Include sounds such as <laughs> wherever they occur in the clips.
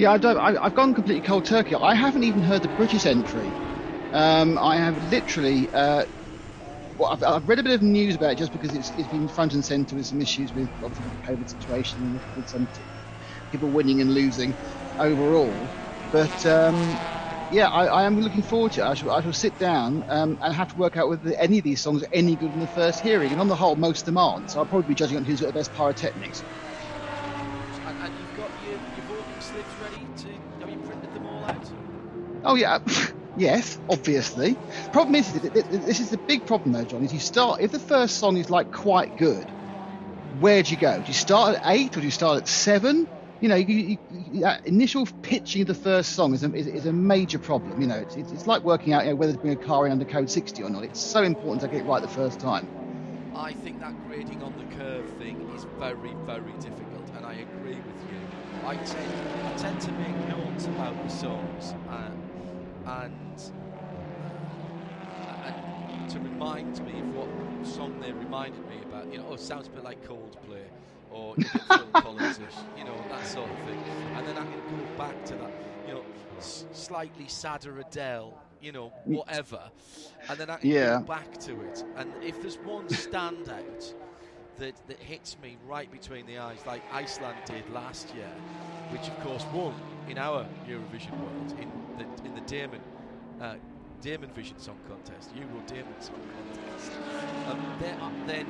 Yeah, I don't, I, I've gone completely cold turkey. I haven't even heard the British entry. Um, I have literally. Uh, well, I've, I've read a bit of news about it just because it's, it's been front and centre with some issues with obviously the COVID situation and with, some people winning and losing overall. But um, yeah, I, I am looking forward to it. I shall, I shall sit down um, and have to work out whether any of these songs are any good in the first hearing. And on the whole, most of them aren't. So I'll probably be judging on who's got the best pyrotechnics. Oh yeah, <laughs> yes, obviously. Problem is, th- th- th- this is the big problem though, John. Is you start if the first song is like quite good, where do you go? Do you start at eight or do you start at seven? You know, you, you, that initial pitching of the first song is a, is, is a major problem. You know, it's, it's, it's like working out you know, whether to bring a car in under code 60 or not. It's so important to get it right the first time. I think that grading on the curve thing is very, very difficult, and I agree with you. I tend, I tend to make notes about the songs uh, and uh, and to remind me of what song they reminded me about. You know, oh, it sounds a bit like Coldplay or you know, Phil <laughs> Collins-ish, you know, that sort of thing. And then I can go back to that, you know, s- slightly sadder Adele, you know, whatever. And then I can Yeah. go back to it. And if there's one standout that, that hits me right between the eyes, like Iceland did last year, which of course won in our Eurovision world in the in the Daman uh, Daman Vision Song Contest, Euro Daman Song Contest. Um, then,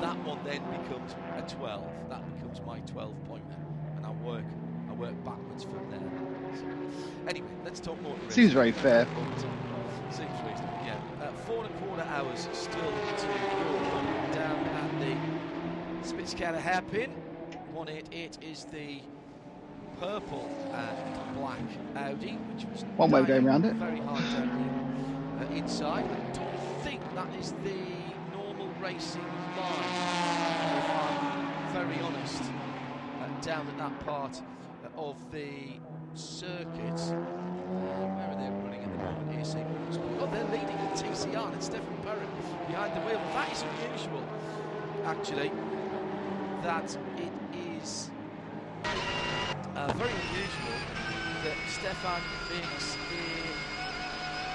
that one then becomes a 12. That becomes my 12 pointer, and I work I work backwards from there. So, anyway, let's talk more. Seems very fair. Seems reasonable, yeah. Uh, four and a quarter hours still to go the Spitzkehre hairpin. 188 is the purple and black Audi, which was One way of going around it. Very hard down the uh, inside. I don't think that is the normal racing line, if I'm very honest, uh, down at that part uh, of the circuit. Uh, where are they running at the moment? Motorsport. Oh, they're leading at TCR and it's Stefan Perrin behind the wheel. That is unusual, actually. That it is uh, very unusual that Stefan makes a,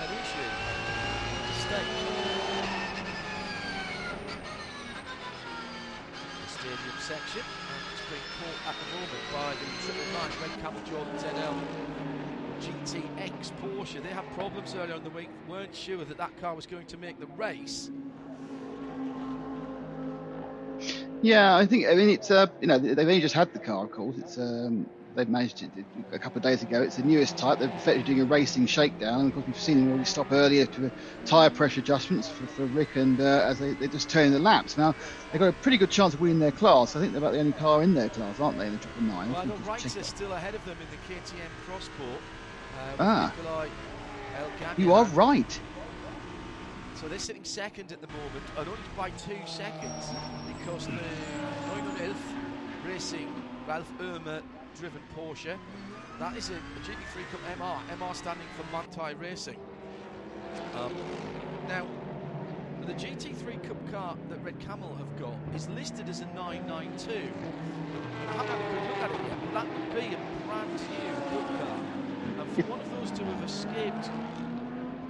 an issue, mistake. The stadium section, and it's being caught at the moment by the Triple Nine Red Camel Jordan ZL GTX Porsche. They had problems earlier in the week, weren't sure that that car was going to make the race. Yeah, I think. I mean, it's uh, you know, they've only just had the car, of course. It's um, they've managed it a couple of days ago. It's the newest type. They're effectively doing a racing shakedown, and of course, we've seen them already stop earlier to tyre pressure adjustments for, for Rick, and uh, as they, they're just turning the laps now, they've got a pretty good chance of winning their class. I think they're about the only car in their class, aren't they? In the triple nine. Well, If we the Wrights are still ahead of them in the KTM Crossbow. Uh, Ah. You are right. So they're sitting second at the moment, and only by two seconds because the 911 Racing Ralph Irmer driven Porsche. That is a, a GT3 Cup MR, MR standing for Manthey Racing. Um, now, the GT3 Cup car that Red Camel have got is listed as a 992. I haven't had a good look at it yet, but that would be a brand new Cup car. And for one of those to have escaped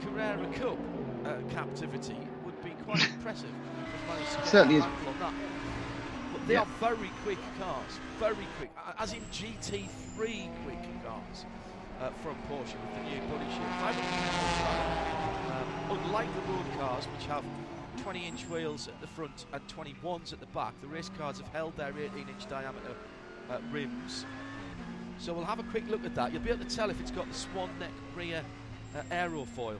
Carrera Cup uh, captivity would be quite <laughs> impressive. They've managed to get Certainly is. handle that. But they Yeah. are very quick cars, very quick, as in GT3 quick cars uh, from Porsche with the new body shape. um, unlike the road cars, which have 20-inch wheels at the front and 21s at the back, the race cars have held their 18-inch diameter uh, rims. So we'll have a quick look at that. You'll be able to tell if it's got the swan neck rear uh, aerofoil.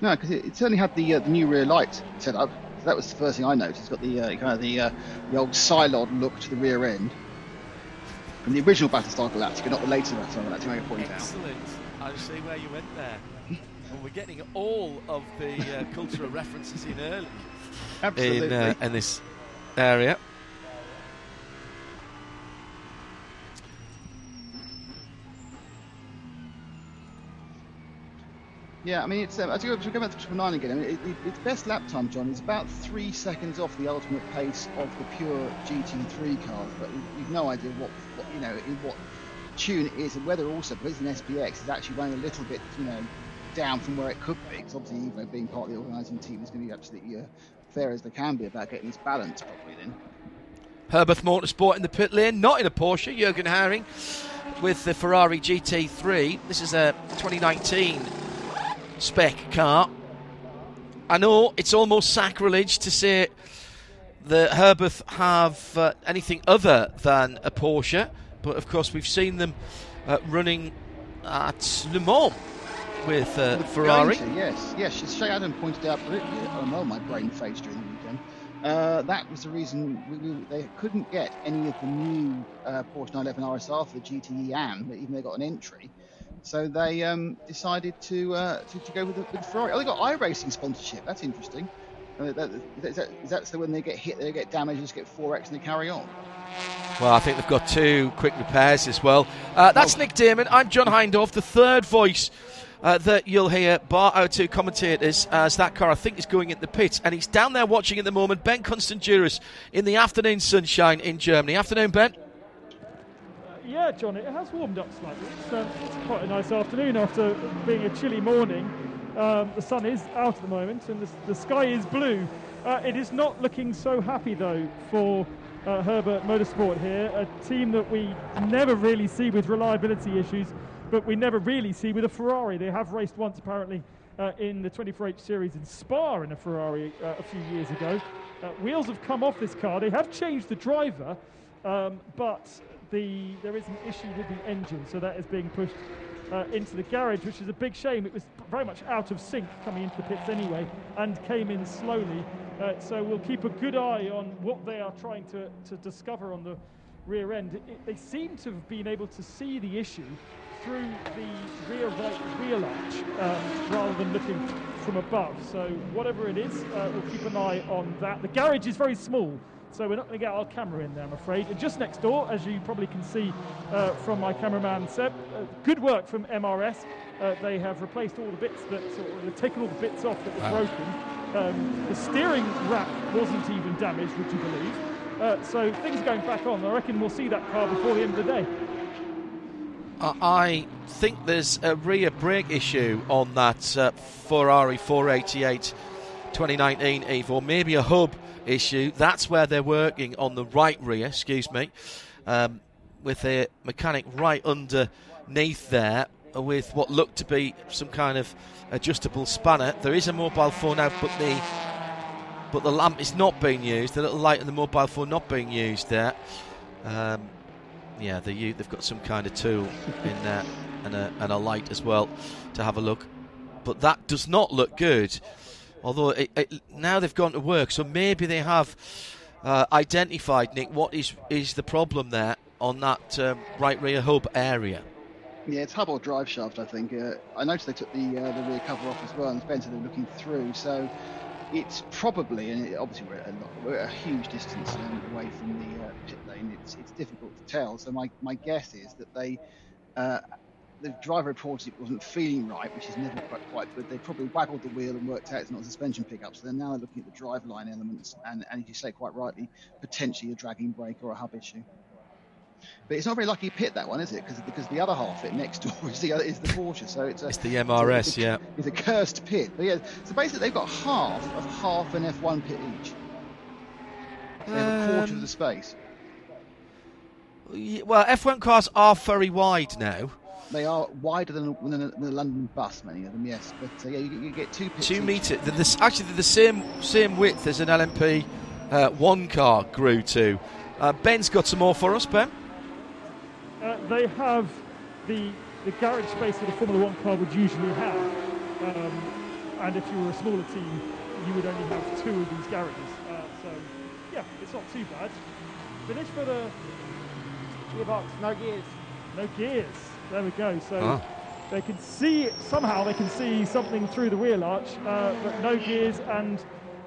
No, because it, it certainly had the uh, the new rear light set up. So that was the first thing I noticed. It's got the uh, kind of the uh, the old Cylon look to the rear end. From the original Battlestar Galactica, not the later Battlestar Galactica, I point Excellent. out. I see where you went there. and we're getting all of the uh, cultural references in early Absolutely. in, uh, in this area. Yeah, I mean, it's um, as you go back to Triple Nine again. I mean, it, it, its best lap time, John, is about three seconds off the ultimate pace of the pure GT3 cars. But we, we've no idea what, what you know in what tune it is, and whether also because it's an SPX is actually running a little bit, you know, down from where it could be. Because obviously, Ivo being part of the organising team is going to be absolutely uh, fair as they can be about getting this balance properly. Then. Herberth Motorsport in the pit lane, not in a Porsche. Jürgen Haring with the Ferrari GT3. This is a 2019 spec car. I know it's almost sacrilege to say that Herberth have uh, anything other than a Porsche, but of course we've seen them uh, running at Le Mans with uh, Ferrari. to, yes, yes. As Shay Adam pointed out, oh no, my brain phased during the weekend. Uh, that was the reason we, we, they couldn't get any of the new uh, Porsche 911 RSR for the GTE AM, even they got an entry. So they um, decided to, uh, to to go with the, with Ferrari. Oh, they got iRacing sponsorship. That's interesting. Uh, that, is, that, is that so when they get hit, they get damaged, just get 4x and they carry on? Well, I think they've got two quick repairs as well. Uh, that's Oh. Nick Daman. I'm John Hindorf, the third voice uh, that you'll hear, bar our two commentators, as that car I think is going in the pit. And he's down there watching at the moment, Ben Constanduros, in the afternoon sunshine in Germany. Afternoon, Ben. Yeah, John, it has warmed up slightly. It's, um, it's quite a nice afternoon after being a chilly morning. Um, the sun is out at the moment and the, the sky is blue. Uh, it is not looking so happy, though, for uh, Herberth Motorsport here, a team that we never really see with reliability issues, but we never really see with a Ferrari. They have raced once, apparently, uh, in the 24H series in Spa in a Ferrari uh, a few years ago. Uh, wheels have come off this car. They have changed the driver, um, but the there is an issue with the engine, so that is being pushed uh, into the garage, which is a big shame. It was very much out of sync coming into the pits anyway, and came in slowly. Uh, so we'll keep a good eye on what they are trying to, to discover on the rear end. It, they seem to have been able to see the issue through the rear right wheel arch um, rather than looking from above. So whatever it is, uh, we'll keep an eye on that. The garage is very small, so we're not going to get our camera in there, I'm afraid. Just next door, as you probably can see uh, from my cameraman Seb, uh, good work from MRS. Uh, they have replaced all the bits that, or they've taken all the bits off that were broken. Um, the steering rack wasn't even damaged, would you believe? Uh, so things are going back on. I reckon we'll see that car before the end of the day. I- I think there's a rear brake issue on that uh, Ferrari 488 2019 Evo, maybe a hub issue. That's where they're working on the right rear, excuse me, um, with a mechanic right underneath there with what looked to be some kind of adjustable spanner. There is a mobile phone out, but the but the lamp is not being used. The little light on the mobile phone not being used there. Um, yeah, they, they've got some kind of tool in there and a, and a light as well to have a look. But that does not look good. Although it, it, now they've gone to work, so maybe they have uh, identified Nick what is is the problem there on that um, right rear hub area. Yeah, it's hub or drive shaft, I think. Uh, I noticed they took the uh, the rear cover off as well, and Spencer they're looking through. So it's probably, and it, obviously we're at, a we're a huge distance um, away from the uh, pit lane. It's it's difficult to tell. So my, my guess is that they. The driver reported it wasn't feeling right, which is never quite, quite good. They probably waggled the wheel and worked out it's not a suspension pickup. So they're now looking at the driveline elements, and, and as you say quite rightly, potentially a dragging brake or a hub issue. But it's not very lucky pit that one, is it? Because because the other half of it next door <laughs> is the other, is the Porsche, so it's a, It's the MRS, it's a, yeah. It's a cursed pit. But yeah, so basically they've got half of half an F1 pit each. They have a quarter Um, of the space. Well, F1 cars are very wide now. They are wider than, than, a, than a London bus, many of them, yes. But uh, yeah, you, you get two pits. Two each. metre. They're the, actually, they're the same same width as an LMP uh, one car grew to. Uh, Ben's got some more for us, Ben. Uh, they have the the garage space that a Formula One car would usually have, um, and if you were a smaller team, you would only have two of these garages. Uh, so, yeah, it's not too bad. Finish for the Gearbox, no gears. No gears. There we go. So Ah. they can see somehow they can see something through the wheel arch, uh, but no gears and.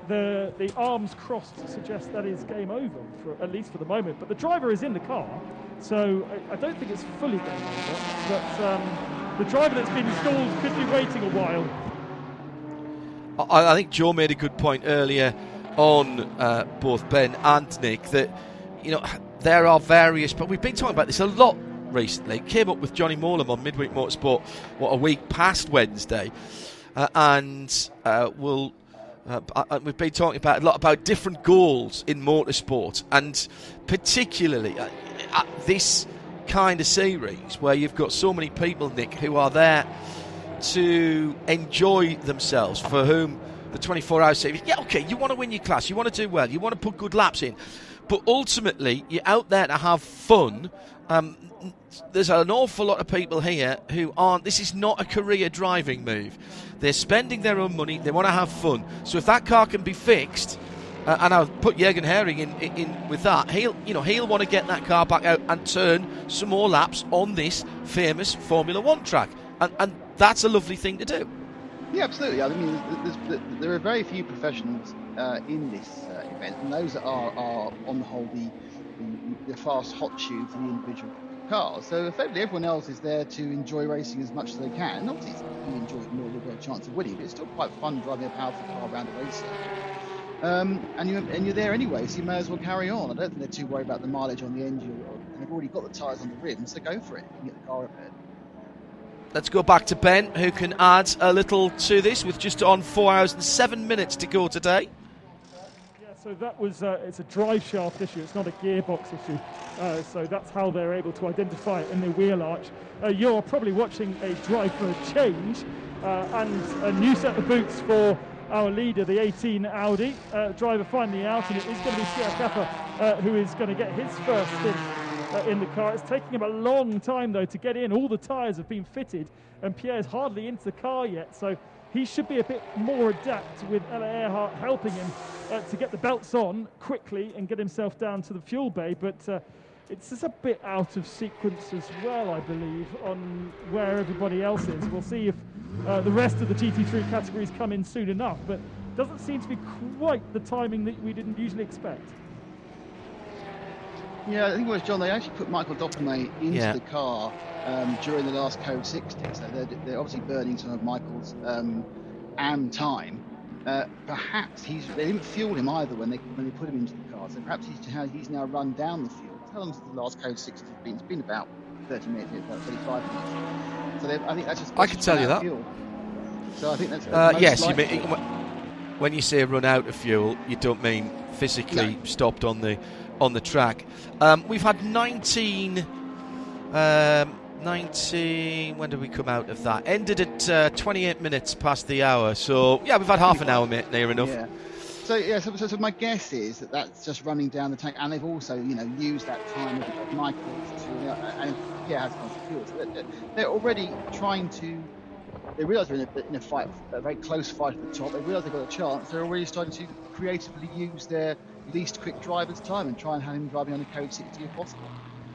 The, the arms crossed suggest that is game over, for, at least for the moment. But the driver is in the car, so I, I don't think it's fully game over. But um, the driver that's been installed could be waiting a while. I, I think Joe made a good point earlier on uh, both Ben and Nick that you know there are various, but we've been talking about this a lot recently. Came up with Johnny Mowlem on Midweek Motorsport what a week past Wednesday, uh, and uh, we'll. Uh, uh, we've been talking about a lot about different goals in motorsport, and particularly uh, at this kind of series where you've got so many people, Nick, who are there to enjoy themselves, for whom the 24 hour series, yeah, okay, you want to win your class, you want to do well, you want to put good laps in, but ultimately you're out there to have fun. Um, there's an awful lot of people here who aren't. This is not a career driving move. They're spending their own money. They want to have fun. So if that car can be fixed, uh, and I'll put Jürgen Haring in, in, in with that. He'll, you know, he'll want to get that car back out and turn some more laps on this famous Formula One track, and, and that's a lovely thing to do. Yeah, absolutely. I mean, there's, there are very few professionals uh, in this uh, event, and those that are are on the whole the, the, the fast hot shoe for the individual cars. So effectively, everyone else is there to enjoy racing as much as they can. Obviously, you enjoy it more, you've got a chance of winning. But it's still quite fun driving a powerful car around a race. Um, and you're and you're there anyway, so you may as well carry on. I don't think they're too worried about the mileage on the engine, and they've already got the tyres on the rims, so go for it get the car repaired. Let's go back to Ben, who can add a little to this with just on four hours and seven minutes to go today. So that was uh, it's a drive shaft issue. It's not a gearbox issue. Uh, so that's how they're able to identify it in the wheel arch. Uh, you're probably watching a driver change uh, and a new set of boots for our leader, the 18 Audi uh, driver, finally out, and it is going to be Pierre Kaffer uh, who is going to get his first stint in the car. It's taking him a long time though to get in. All the tyres have been fitted, and Pierre's hardly into the car yet. So he should be a bit more adept with Ella Earhart helping him uh, to get the belts on quickly and get himself down to the fuel bay. But uh, it's just a bit out of sequence as well, I believe, on where everybody else is. We'll see if uh, the rest of the GT3 categories come in soon enough, but doesn't seem to be quite the timing that we didn't usually expect. Yeah, I think it was John. They actually put Michael Doppelmayr into Yeah. the car um, during the last Code 60, so they're, they're obviously burning some of Michael's um, AM time. Uh, perhaps he's they didn't fuel him either when they when they put him into the car, so perhaps he's, how he's now run down the fuel. How long has the last Code 60 been? It's been about 30 minutes, about 35 minutes. So they- I think that's just. I can tell you that. Fuel. So I think that's. Uh, yes, you mean when you say run out of fuel, you don't mean physically No. stopped on the on the track. Um, we've had 19, um, 19. When did we come out of that? Ended at uh, 28 minutes past the hour. So yeah, we've had half an hour, mate, near enough. Yeah. So yeah, so, so, so my guess is that that's just running down the tank, and they've also, you know, used that time of, of Michael's to, uh, and yeah, has gone to fuel. So they're, they're already trying to. They realise they're in a, in a fight, a very close fight at the top. They realise they've got a chance. They're already starting to creatively use their least quick driver's time and try and have him driving on the code 60 if possible.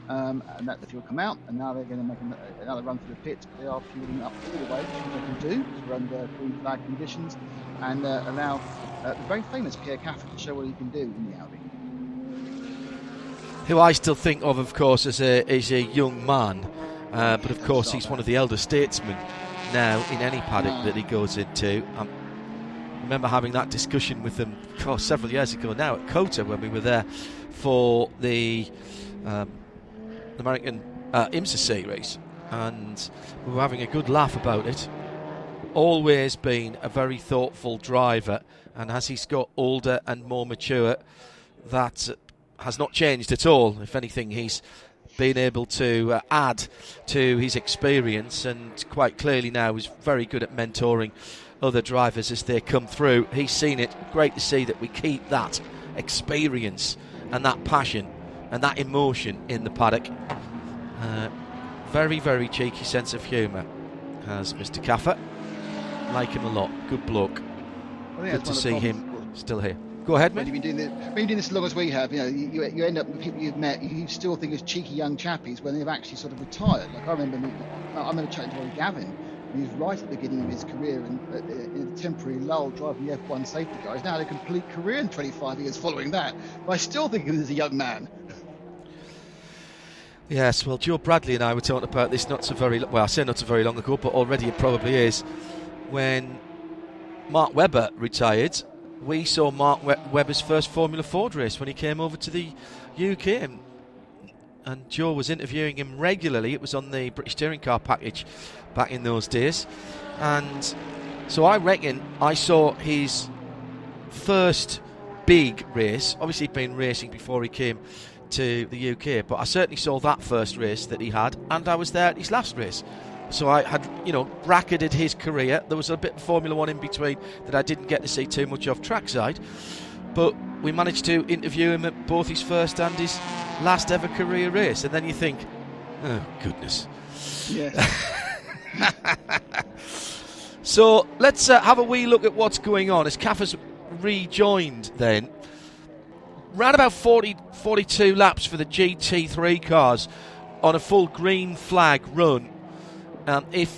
Um, and that the fuel come out, and now they're going to make another run through the pits. They are fueling up all the way, which they can do because we're under green flag conditions, and uh, allow uh, the very famous Pierre Kaffer to show what he can do in the Audi. Who I still think of, of course, as a as a young man, uh, but of course he's one of the elder statesmen now in any paddock that he goes into. Um, I remember having that discussion with them oh, several years ago now at Cota when we were there for the um, American uh, IMSA series, and we were having a good laugh about it. Always been a very thoughtful driver, and as he's got older and more mature, that has not changed at all. If anything, he's been able to uh, add to his experience, and quite clearly now is very good at mentoring other drivers as they come through. He's seen it. Great to see that we keep that experience and that passion and that emotion in the paddock. Uh, very, very cheeky sense of humour has Mr. Kaffer. Like him a lot. Good bloke. Good to see him still here. Go ahead, When mate. you've been doing this, when you're doing this as long as we have, you know, you, you- you end up with people you've met, you still think as cheeky young chappies when they've actually sort of retired. Like I remember, me, I remember chatting to Ollie Gavin. He was right at the beginning of his career and uh, in a temporary lull driving the F1 safety car. He's now had a complete career in 25 years following that. But I still think of him as a young man. <laughs> Yes, well, Joe Bradley and I were talking about this not so very well. I say not so very long ago, but already it probably is. When Mark Webber retired, we saw Mark we- Webber's first Formula Ford race when he came over to the UK, and, and Joe was interviewing him regularly. It was on the British touring car package back in those days, and so I reckon I saw his first big race. Obviously, he'd been racing before he came to the UK, but I certainly saw that first race that he had, and I was there at his last race. So I had, you know, bracketed his career. There was a bit of Formula One in between that I didn't get to see too much of trackside, but we managed to interview him at both his first and his last ever career race. And then you think, oh goodness. <laughs> So let's uh, have a wee look at what's going on as Kaffer's rejoined then. Round about 40, 42 laps for the GT3 cars on a full green flag run. Um, if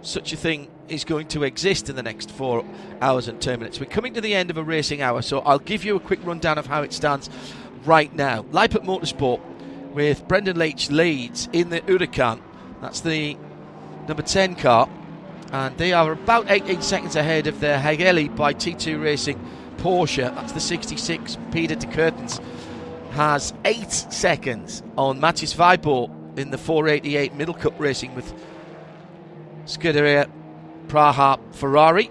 such a thing is going to exist in the next four hours and 10 minutes. We're coming to the end of a racing hour, so I'll give you a quick rundown of how it stands right now. Leipert Motorsport with Brendon Leitch leads in the Huracan. That's the number 10 car and they are about 18 seconds ahead of their Hageli by T2 Racing Porsche. That's the 66. Peter de Curtens has eight seconds on Matthias Weibel in the 488 Middle Cup Racing with Scuderia Praha Ferrari,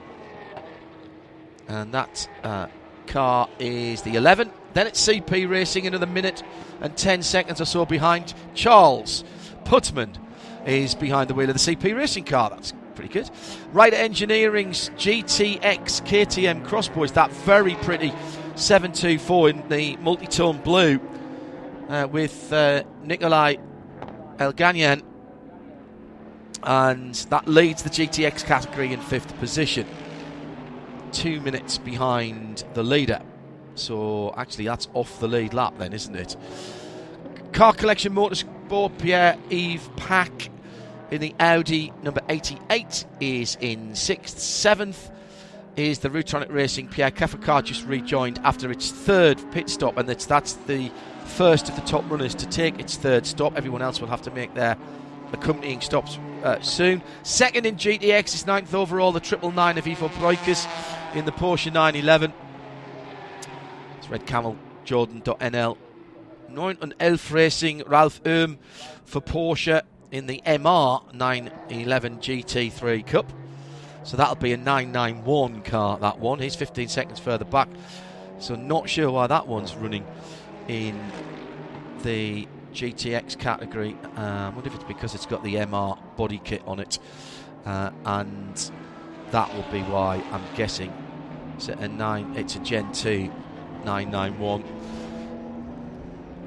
and that uh, car is the 11. Then it's CP Racing, another minute and 10 seconds or so behind. Charles Putman is behind the wheel of the CP Racing car. That's pretty good. Reiter Engineering's GTX KTM Crossbow is that very pretty 724 in the multi-tone blue uh, with uh, Nikolai Elganyan, and that leads the GTX category in fifth position, two minutes behind the leader. So actually, that's off the lead lap, then, isn't it? Car Collection Motorsport Pierre Yves Paque in the Audi number 88 is in sixth. Seventh is the Rutronic Racing Pierre Kaffer just rejoined after its third pit stop, and it's, that's the first of the top runners to take its third stop. Everyone else will have to make their accompanying stops uh, soon. Second in GTX is ninth overall, the triple nine of Ivo Breukers in the Porsche 911. It's Red Camel Jordan.nl. 9 and Elf Racing, Ralph Ohm for Porsche in the MR 911 GT3 Cup. So that'll be a 991 car, that one. He's 15 seconds further back. So not sure why that one's running in the GTX category. Uh, I wonder if it's because it's got the MR body kit on it. Uh, and that will be why I'm guessing it's a nine. It's a Gen 2 991.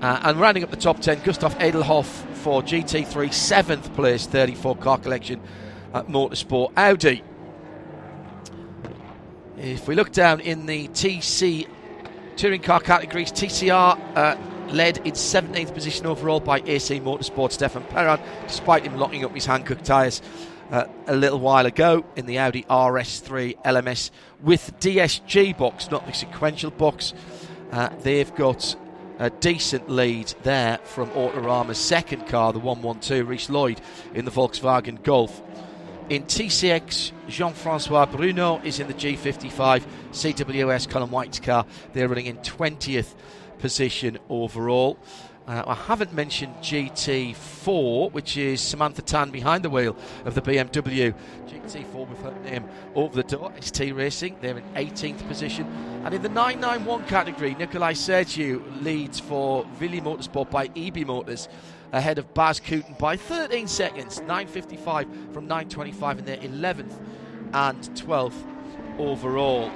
Uh, and rounding up the top 10, Gustav Edelhoff for GT3, seventh place, 34 car collection at Motorsport Audi. If we look down in the TC touring car categories, TCR uh, led in 17th position overall by AC Motorsport Stefan Perrin, despite him locking up his Hankook tyres uh, a little while ago in the Audi RS3 LMS with DSG box, not the sequential box. Uh, they've got a decent lead there from Autorama's second car, the 112, Reese Lloyd in the Volkswagen Golf. In TCX, Jean Francois Bruno is in the G55 CWS Colin White's car. They're running in 20th position overall. Uh, I haven't mentioned GT4, which is Samantha Tan behind the wheel of the BMW GT4 with her name over the door. ST Racing, they're in 18th position. And in the 991 category, Nikolai Sergiu leads for Villi Motorsport by EB Motors ahead of Bas Koeten by 13 seconds, 9.55 from 9.25 in their 11th and 12th overall.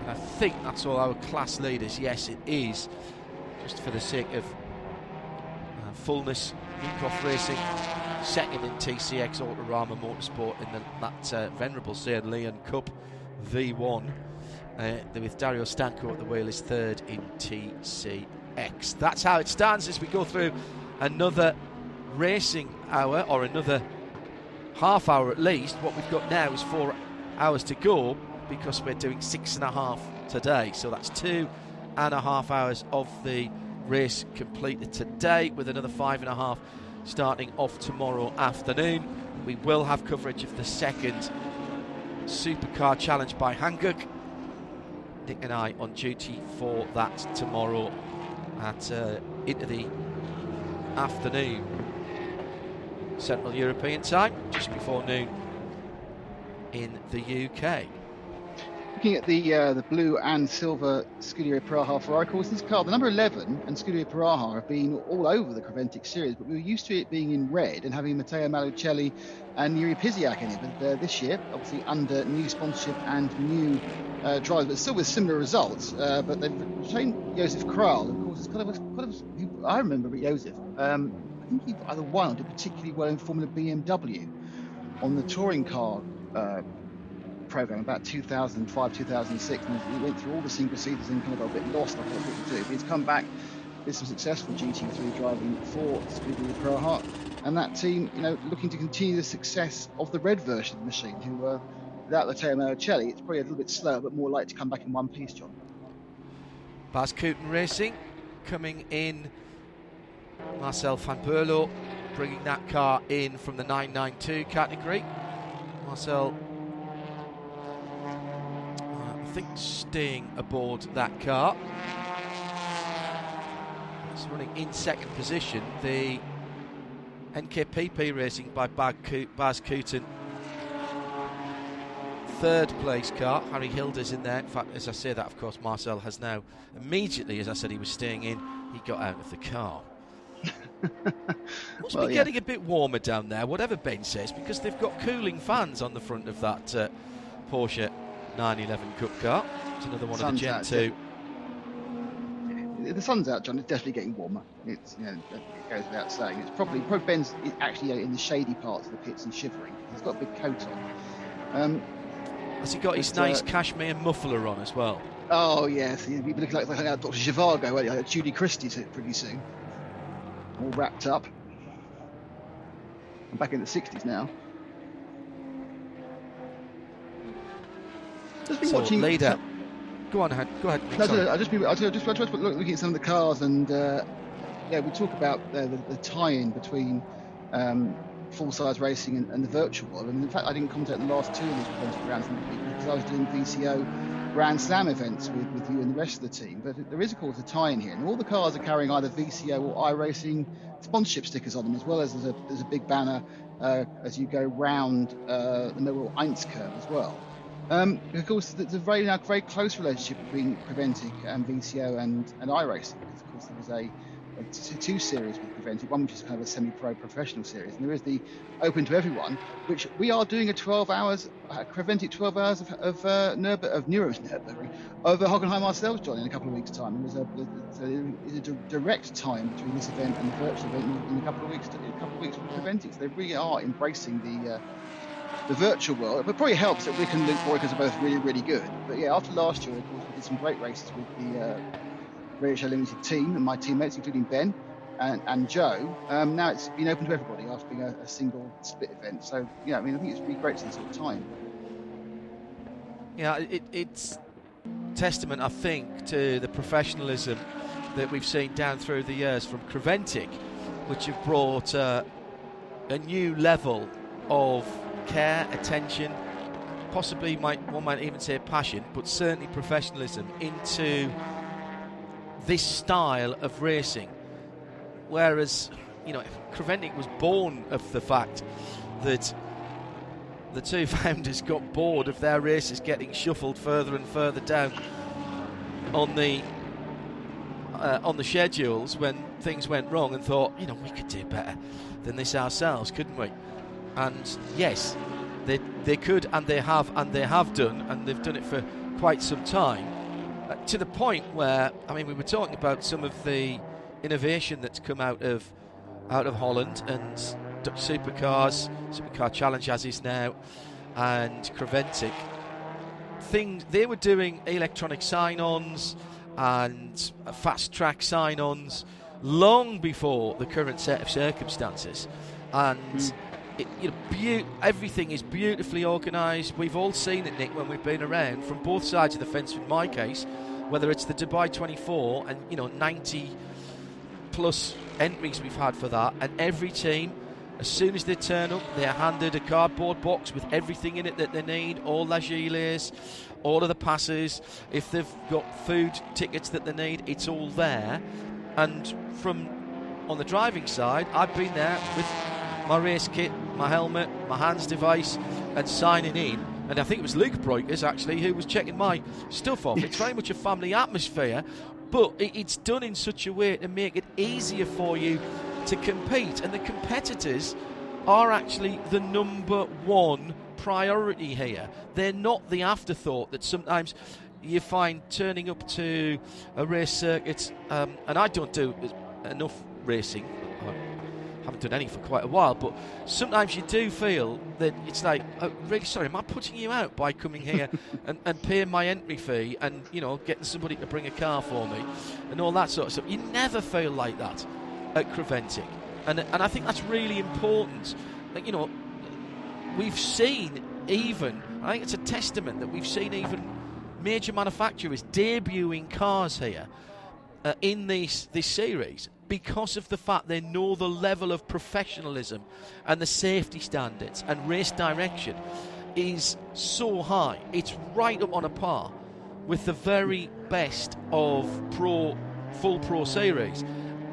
And I think that's all our class leaders. Yes, it is. Just for the sake of fullness, Minkoff Racing, second in TCX Autorama Motorsport in the, that uh, venerable Sir Leon Cup. V1 uh, with Dario Stanko at the wheel is third in TCX. That's how it stands as we go through another racing hour or another half hour at least. What we've got now is four hours to go because we're doing six and a half today. So that's two and a half hours of the race completed today with another five and a half starting off tomorrow afternoon. We will have coverage of the second Supercar Challenge by Hankook. Nick and I on duty for that tomorrow at uh, into the afternoon Central European time, just before noon in the UK looking at the uh, the blue and silver Scuderia Praha Ferrari course, this car, the number 11 and Scuderia Praha have been all over the Creventic series, but we were used to it being in red and having Matteo Malucelli and Yuri Pisiak in it. But uh, this year, obviously under new sponsorship and new uh, drivers, but still with similar results. Uh, but they've retained Josef Kral, of course, it's kind of, kind of I remember Josef. Um, I think he either won or did particularly well in Formula BMW on the touring car uh, program about 2005, 2006, and he went through all the seaters and kind of got a bit lost I thought what to do. But he's come back with some successful GT3 driving for Scuderia Praha, and that team, you know, looking to continue the success of the red version of the machine, who uh, without the Matteo Malucelli, it's probably a little bit slower, but more likely to come back in one piece, John. Bas Koeten Racing coming in. Marcel van Berlo bringing that car in from the 992 category. Marcel think, staying aboard that car. It's running in second position. The NKPP Racing by Bas Koeten. Third place car, Harry Hilder's in there. In fact, as I say that, of course, Marcel has now immediately, as I said, he was staying in, he got out of the car. Must <laughs> well, be yeah. getting a bit warmer down there, whatever Ben says, because they've got cooling fans on the front of that uh, Porsche 911 Cup car. It's another one sun's of the Gen 2. The sun's out, John. It's definitely getting warmer. It's you know, it goes without saying. It's probably probably Ben's actually in the shady parts of the pits and shivering. He's got a big coat on. Um, Has he got his but, nice uh, cashmere muffler on as well? Oh yes, he'll be looking like, like Dr. Zhivago, like Julie Christie pretty soon. All wrapped up. I'm back in the 60s now. Just been so watching. Later. Go on, ahead. Go ahead. No, no, I just been, I just, just, just looking at some of the cars, and uh, yeah, we talk about uh, the, the, tie-in between um, full-size racing and, and, the virtual world. And in fact, I didn't commentate the last two of these Creventic rounds because I was doing VCO Grand Slam events with, with you and the rest of the team. But there is, of course, a tie-in here, and all the cars are carrying either VCO or iRacing sponsorship stickers on them, as well as there's a, there's a big banner uh, as you go round uh, the Mobil Eins curve as well. Um, of course, there's a very, now, very close relationship between Creventic and VCO and, and iRacing. Of course, there was a, two series with Creventic, one which is kind of a semi-pro professional series, and there is the Open to Everyone, which we are doing a 12 hours, uh, Creventic 12 hours of, of uh, of Nero's Nürburgring, over Hockenheim ourselves, John, in a couple of weeks' time. There's a, a, a, direct time between this event and the virtual event in, in a couple of weeks. A couple of weeks with Creventic, so they really are embracing the uh, the virtual world. It probably helps that Rick and Luke Breukers are both really, really good. But yeah, after last year, of course, we did some great races with the uh, Show Limited team and my teammates, including Ben and, and Joe. Um, now it's been open to everybody after being a, a, single split event. So yeah, I mean, I think it's really great see sort of time. Yeah, it, it's testament, I think, to the professionalism that we've seen down through the years from Creventic, which have brought uh, a new level of care, attention, possibly might one might even say passion, but certainly professionalism into this style of racing. Whereas, you know, Creventic was born of the fact that the two <laughs> founders got bored of their races getting shuffled further and further down on the uh, on the schedules when things went wrong and thought, you know, we could do better than this ourselves, couldn't we? And yes, they, they could and they have and they have done, and they've done it for quite some time. Uh, to the point where, I mean, we were talking about some of the innovation that's come out of out of Holland and Dutch supercars, supercar challenge as is now, and Creventic. things they were doing electronic sign-ons and fast track sign-ons long before the current set of circumstances, and. Mm. It, you know, be- everything is beautifully organised. We've all seen it, Nick, when we've been around from both sides of the fence. In my case, whether it's the Dubai 24 and you know 90 plus entries we've had for that, and every team as soon as they turn up, they're handed a cardboard box with everything in it that they need, all their gilets, all of the passes. If they've got food tickets that they need, it's all there. And from on the driving side, I've been there with my race kit, my helmet, my hands device, and signing in. And I think it was Luke Breukers actually who was checking my stuff off. It's very much a family atmosphere, but it's done in such a way to make it easier for you to compete, and the competitors are actually the number one priority here. They're not the afterthought that sometimes you find turning up to a race circuit, um, and I don't do enough racing. Haven't done any for quite a while, but sometimes you do feel that it's like, oh, really sorry, am I putting you out by coming here <laughs> and, and paying my entry fee and you know getting somebody to bring a car for me and all that sort of stuff? You never feel like that at Creventic. And, and I think that's really important. Like, you know, we've seen even, I think it's a testament that we've seen even major manufacturers debuting cars here uh, in this, this series because of the fact they know the level of professionalism and the safety standards and race direction is so high. It's right up on a par with the very best of pro full pro series.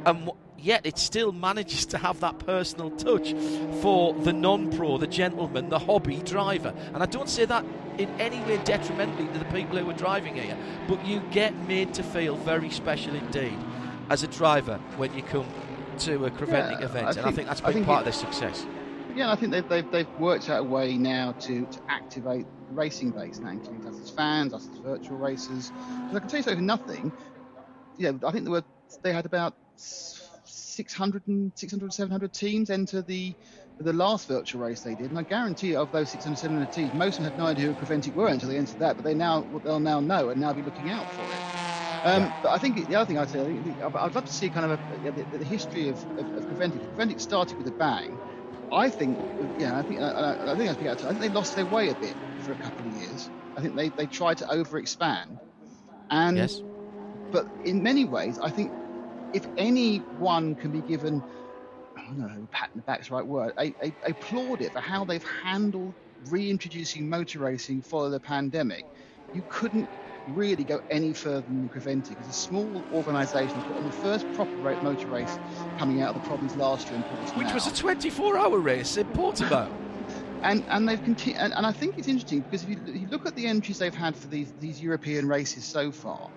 And yet it still manages to have that personal touch for the non pro, the gentleman, the hobby driver. And I don't say that in any way detrimentally to the people who are driving here, but you get made to feel very special indeed as a driver when you come to a Creventic yeah, event. I and think, I think that's been think part it, of their success. Yeah, I think they've, they've, they've worked out a way now to, to activate the racing base now, including us as fans, us as virtual racers. Because I can tell you so for nothing, you know, I think there were, they had about 600, and, 600 700 teams enter the the last virtual race they did, and I guarantee you, of those 600 700 teams, most of them had no idea who Creventic were until they entered that, but they now they'll now know and now be looking out for it. Um, yeah. But I think the other thing I'd say, I'd love to see kind of a, the, the, history of, of, of Creventic. Creventic started with a bang. I think, yeah, I think, I, I think I think they lost their way a bit for a couple of years. I think they, they tried to overexpand, and yes. but in many ways, I think if anyone can be given, I don't know, pat in the back's the right word, I, I, I applaud it for how they've handled reintroducing motor racing following the pandemic. You couldn't really go any further than Creventic. It's a small organisation put on the first proper motor race coming out of the problems last year in Portimao. Which was a 24-hour race in Portimao. <laughs> and and they've continued, and, and, I think it's interesting because if you, if you, look at the entries they've had for these these European races so far,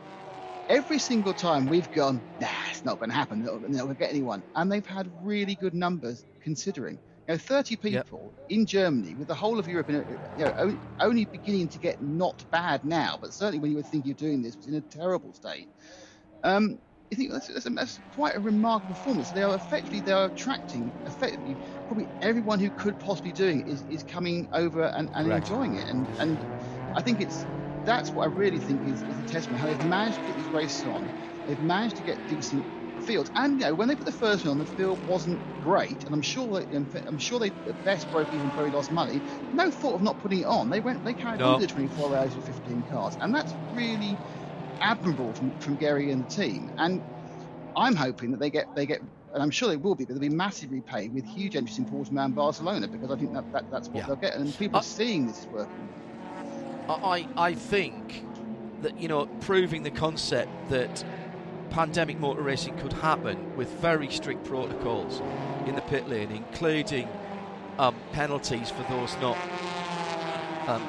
every single time we've gone, nah, it's not going to happen. They're not going to get anyone. And they've had really good numbers considering. You know, 30 people yep. in Germany with the whole of Europe, you know, only beginning to get not bad now, but certainly when you were thinking of doing this, was in a terrible state. Um, I think that's, that's, that's, quite a remarkable performance. They are effectively they are attracting effectively probably everyone who could possibly doing it is, is coming over and, and enjoying it. And and I think it's that's what I really think is, is a testament how they've managed to get these races on. They've managed to get decent fields, and you know when they put the first one on, the field wasn't great, and I'm sure they, I'm sure they at best broke even, probably lost money. No thought of not putting it on. They went, they carried no. on the 24 hours with 15 cars, and that's really admirable from, from Gary and the team. And I'm hoping that they get they get and I'm sure they will be, but they'll be massively paid with huge interest in Portimao and Barcelona because I think that, that that's what yeah. they'll get, and people are seeing this is working. I, I think that, you know, proving the concept that pandemic motor racing could happen with very strict protocols in the pit lane, including um, penalties for those not um,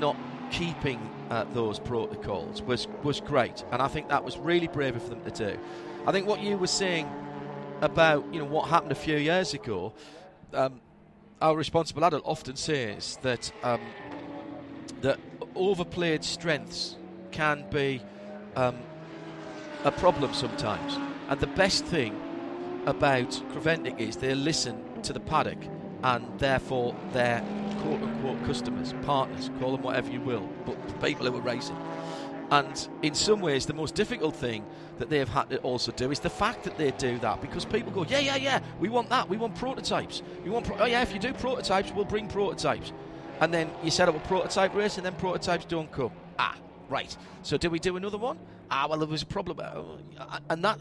not keeping uh, those protocols was was great, and I think that was really brave of them to do. I think what you were saying about you know what happened a few years ago, um, our responsible adult often says that um, that overplayed strengths can be um, a problem sometimes. And the best thing about Creventic is they listen to the paddock and therefore their quote unquote customers, partners, call them whatever you will, but people who are racing. And in some ways, the most difficult thing that they've had to also do is the fact that they do that because people go, yeah, yeah, yeah, we want that. We want prototypes. We want, pro- oh yeah, if you do prototypes, we'll bring prototypes. And then you set up a prototype race, and then prototypes don't come. Ah, right. So do we do another one? Ah, well, there was a problem, uh, and that.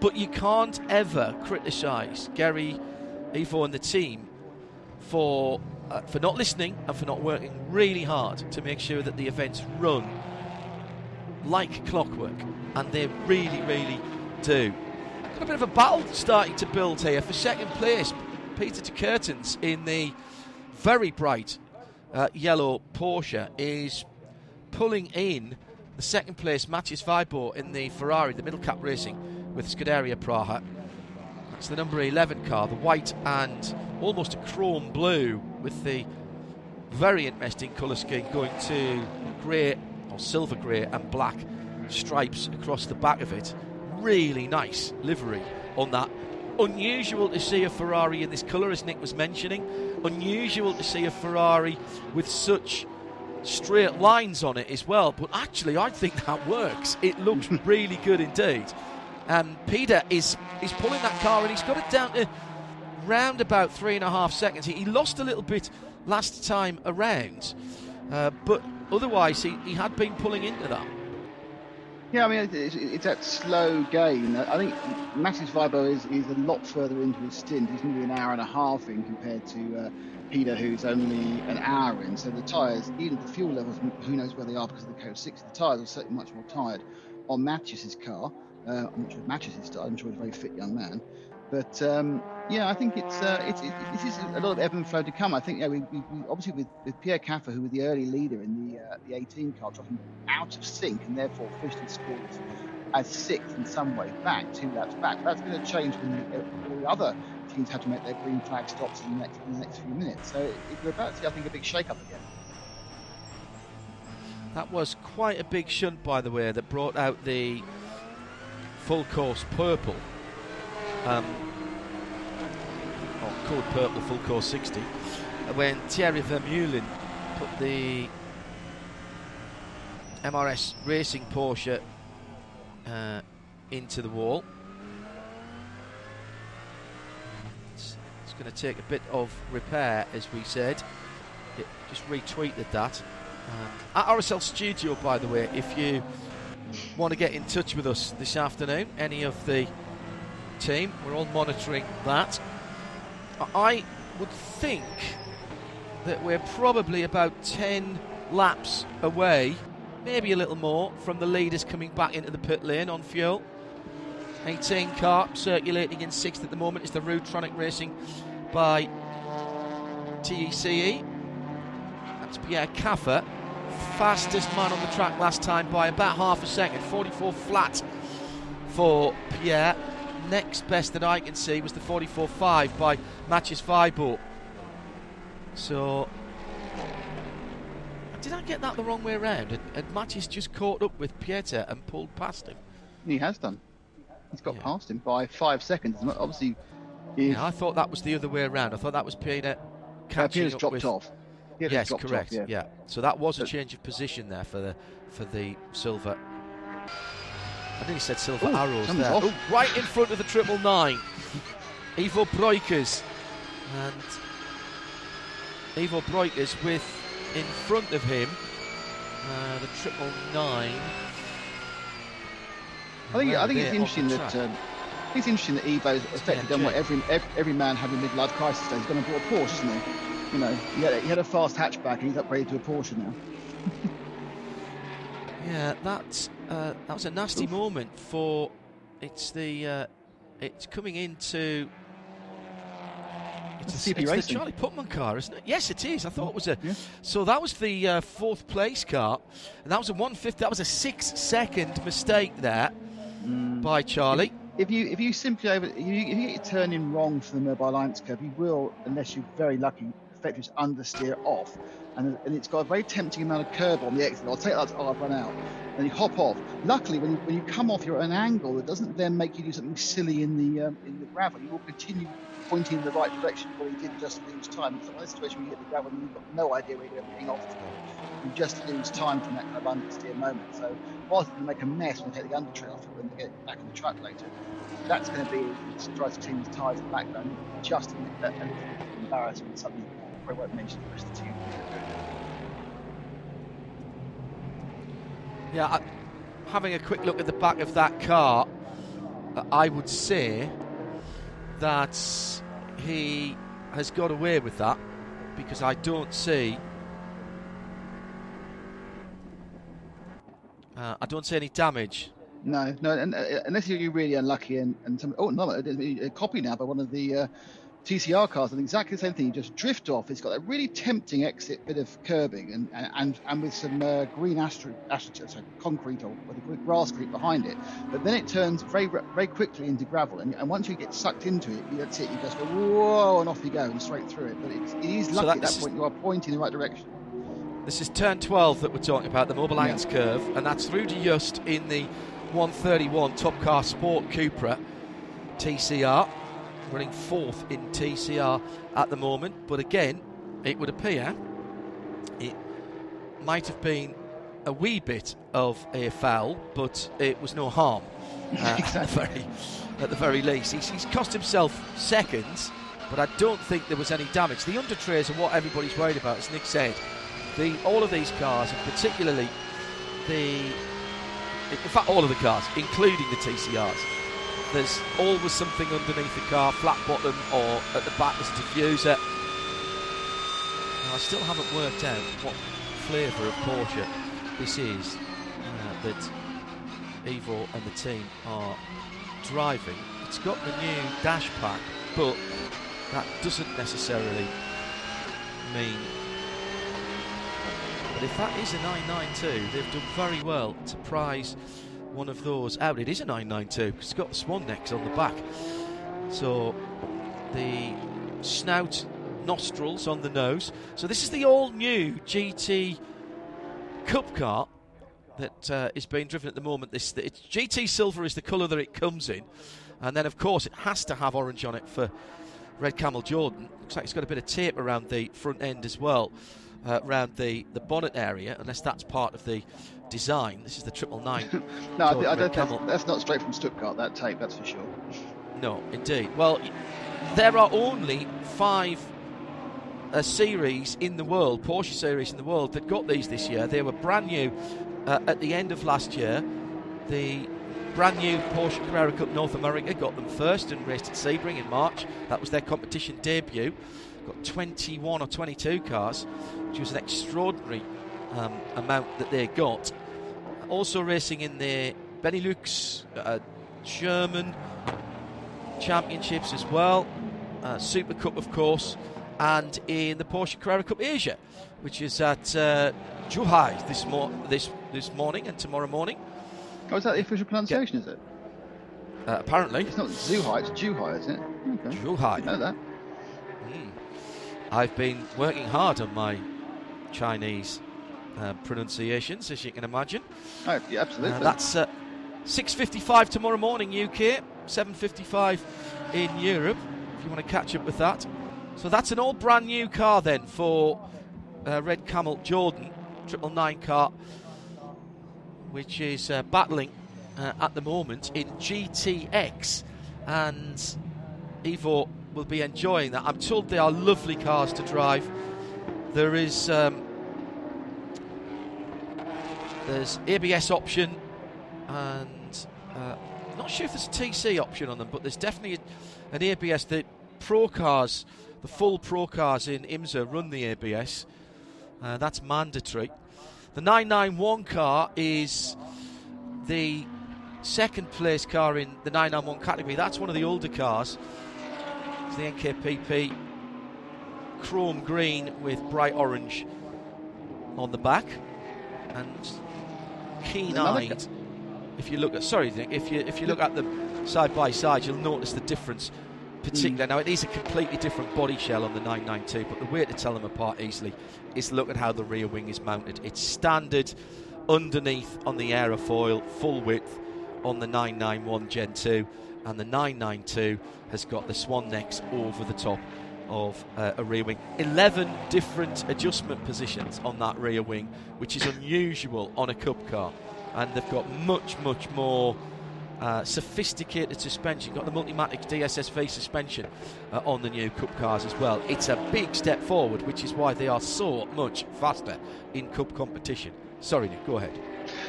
But you can't ever criticise Gary, Ivo, and the team for uh, for not listening and for not working really hard to make sure that the events run like clockwork, and they really, really do. Got a bit of a battle starting to build here for second place. Peter de Curtens in the very bright uh, yellow Porsche is pulling in the second place Matthias Weibo in the Ferrari, the middle cap racing with Scuderia Praha. That's the number 11 car, the white and almost a chrome blue with the very interesting colour scheme going to grey or silver grey and black stripes across the back of it. Really nice livery on that. Unusual to see a Ferrari in this colour, as Nick was mentioning. Unusual to see a Ferrari with such straight lines on it as well. But actually, I think that works. It looks <laughs> really good indeed. And Peter is is pulling that car, and he's got it down to round about three and a half seconds. He, he lost a little bit last time around, uh, but otherwise he, he had been pulling into that. Yeah, I mean, it's, it's that slow gain. I think Matthias Weibo is, is a lot further into his stint. He's nearly an hour and a half in compared to uh, who's only an hour in. So the tyres, even the fuel levels, who knows where they are because of the Code 6, the tyres are certainly much more tired on Matthias's car. Uh, I'm not sure if Matthias is I'm sure he's a very fit young man. But um, yeah, I think it's uh, it's it, this is a lot of ebb and flow to come. I think yeah, we, we, we obviously with, with Pierre Kaffer, who was the early leader in the uh, the 18 car, dropping out of sync and therefore officially scored as sixth in some way back two laps back. That's going to change when uh, all the other teams had to make their green flag stops in the next in the next few minutes. So we're about to see, I think, a big shake-up again. That was quite a big shunt, by the way, that brought out the full course purple. Um, or code purple full course 60. When Thierry Vermeulen put the MRS Racing Porsche uh, into the wall. It's, it's going to take a bit of repair, as we said. It just retweeted that. Um, at RSL Studio, by the way, if you want to get in touch with us this afternoon, any of the team, we're all monitoring that. I would think that we're probably about 10 laps away, maybe a little more, from the leaders coming back into the pit lane on fuel. 18 car circulating in sixth at the moment is the Rutronik Racing by TECE. That's Pierre Kaffer. fastest man on the track last time by about half a second, 44 flat for Pierre. Next best that I can see was the 44.5 by Matthias Weibo. So, did I get that the wrong way around? Had, had Matthias just caught up with Pieter and pulled past him? He has done. He's got yeah. past him by five seconds. Obviously, yeah, I thought that was the other way around. I thought that was Pieter catching Pieter's up dropped with... off. yes, correct. Off, yeah. yeah. So that was a change of position there for the for the silver. I think he said silver Ooh, arrows there. Ooh, right in front of the triple nine. Ivo Breukers. And Ivo Breukers with in front of him uh, the triple nine. I think I think it's interesting that um, it's interesting that Ivo's effectively done what every, every, every man having a midlife crisis does. He's going to bought a Porsche, isn't he? You know, he had, a, he had a fast hatchback and he's upgraded to a Porsche now. <laughs> yeah, that's uh, that was a nasty Oof. moment for. It's the. Uh, it's coming into. It's, a, it's the Charlie Putman car, isn't it? Yes, it is. I thought it was a. Yeah. So that was the uh, fourth place car, and that was a one fifth. That was a six second mistake there mm. by Charlie. If you if you simply over if you, if you get your turn in wrong for the Mobil Eins curve, you will, unless you're very lucky, effectively just understeer off. And, and it's got a very tempting amount of curve on the exit. I'll take that, oh, I've run out. And you hop off. Luckily, when you, when you come off, you're at an angle that doesn't then make you do something silly in the um, in the gravel. You will continue pointing in the right direction where you did just lose time. So in a situation you hit the gravel and you've got no idea where you're going off to. You just lose time from that kind of understeer moment. So whilst you make a mess when you take the undertrail off when they get back on the track later, that's going to be it drives the team's tyres in the background. Just a, little embarrassing, something I won't mention the rest of the team. Yeah, having a quick look at the back of that car, uh, I would say that he has got away with that because I don't see. Uh, I don't see any damage. No, no, and, uh, unless you're really unlucky and, and some, oh no, a copy now by one of the uh, TCR cars and exactly the same thing. You just drift off. It's got a really tempting exit bit of curbing and and and with some uh, green astro, astro, sorry, concrete or with grass creep behind it. But then it turns very very quickly into gravel, and, and once you get sucked into it, that's it. You just go whoa, and off you go and straight through it. But it's, it is lucky so at that point you are pointing in the right direction. This is turn 12 that we're talking about, the Mobil yeah. curve, and that's Rudy Just in the 131 Top Car Sport Cupra TCR running fourth in TCR at the moment. But again, it would appear it might have been a wee bit of a foul, but it was no harm uh, at, the very, at the very least. He's, he's cost himself seconds, but I don't think there was any damage. The under trays are what everybody's worried about, as Nick said. The, all of these cars, and particularly the, in fact, all of the cars, including the TCRs, there's always something underneath the car, flat bottom or at the back there's a diffuser. Now, I still haven't worked out what flavour of Porsche this is uh, that Ivo and the team are driving. It's got the new dash pack, but that doesn't necessarily mean. But if that is a 992, they've done very well to prize one of those out. It is a 992 it's got swan necks on the back. So the snout, nostrils on the nose. So this is the all new GT Cup car that uh, is being driven at the moment. This GT silver is the colour that it comes in, and then of course it has to have orange on it for Red Camel Jordan. Looks like it's got a bit of tape around the front end as well, uh, around the the bonnet area, unless that's part of the design. This is the triple nine. <laughs> no, I, I don't. That's, that's, not straight from Stuttgart. That tape, that's for sure. No, indeed. Well, there are only five uh, series in the world, Porsche series in the world, that got these this year. They were brand new uh, at the end of last year. The brand new Porsche Carrera Cup North America got them first and raced at Sebring in March. That was their competition debut. Got 21 or 22 cars, which was an extraordinary um, amount that they got. Also racing in the Benelux, uh, German championships as well, uh, Super Cup, of course, and in the Porsche Carrera Cup Asia, which is at uh, Zhuhai this, mo- this, this morning and tomorrow morning. Oh, is that the official pronunciation, yeah. is it? Uh, apparently. It's not Zhuhai, it's Zhuhai, isn't it? Okay. Zhuhai. know that. Mm. I've been working hard on my Chinese uh, pronunciations, as you can imagine. Oh, yeah, absolutely. Uh, that's uh, 6.55 tomorrow morning UK, 7.55 in Europe, if you want to catch up with that. So that's an all brand new car then for uh, Red Camel Jordan, triple nine car, which is uh, battling uh, at the moment in GTX. And Ivo will be enjoying that. I'm told they are lovely cars to drive. There is um, there's ABS option, and uh, not sure if there's a TC option on them, but there's definitely an ABS. The Pro cars, the full Pro cars in IMSA run the ABS. Uh, that's mandatory. The 991 car is the second place car in the 991 category. That's one of the older cars. It's the NKPP chrome green with bright orange on the back. And keen-eyed. If you look at sorry, if you if you look at them side by side, you'll notice the difference, particular. Hmm. Now, it is a completely different body shell on the 992, but the way to tell them apart easily is look at how the rear wing is mounted. It's standard underneath on the aerofoil, full width on the 991 Gen 2, and the 992 has got the swan necks over the top of uh, a rear wing. 11 different adjustment positions on that rear wing, which is unusual on a Cup car. And they've got much, much more uh, sophisticated suspension. Got the Multimatic DSSV suspension uh, on the new Cup cars as well. It's a big step forward, which is why they are so much faster in Cup competition. Sorry, Nick, go ahead.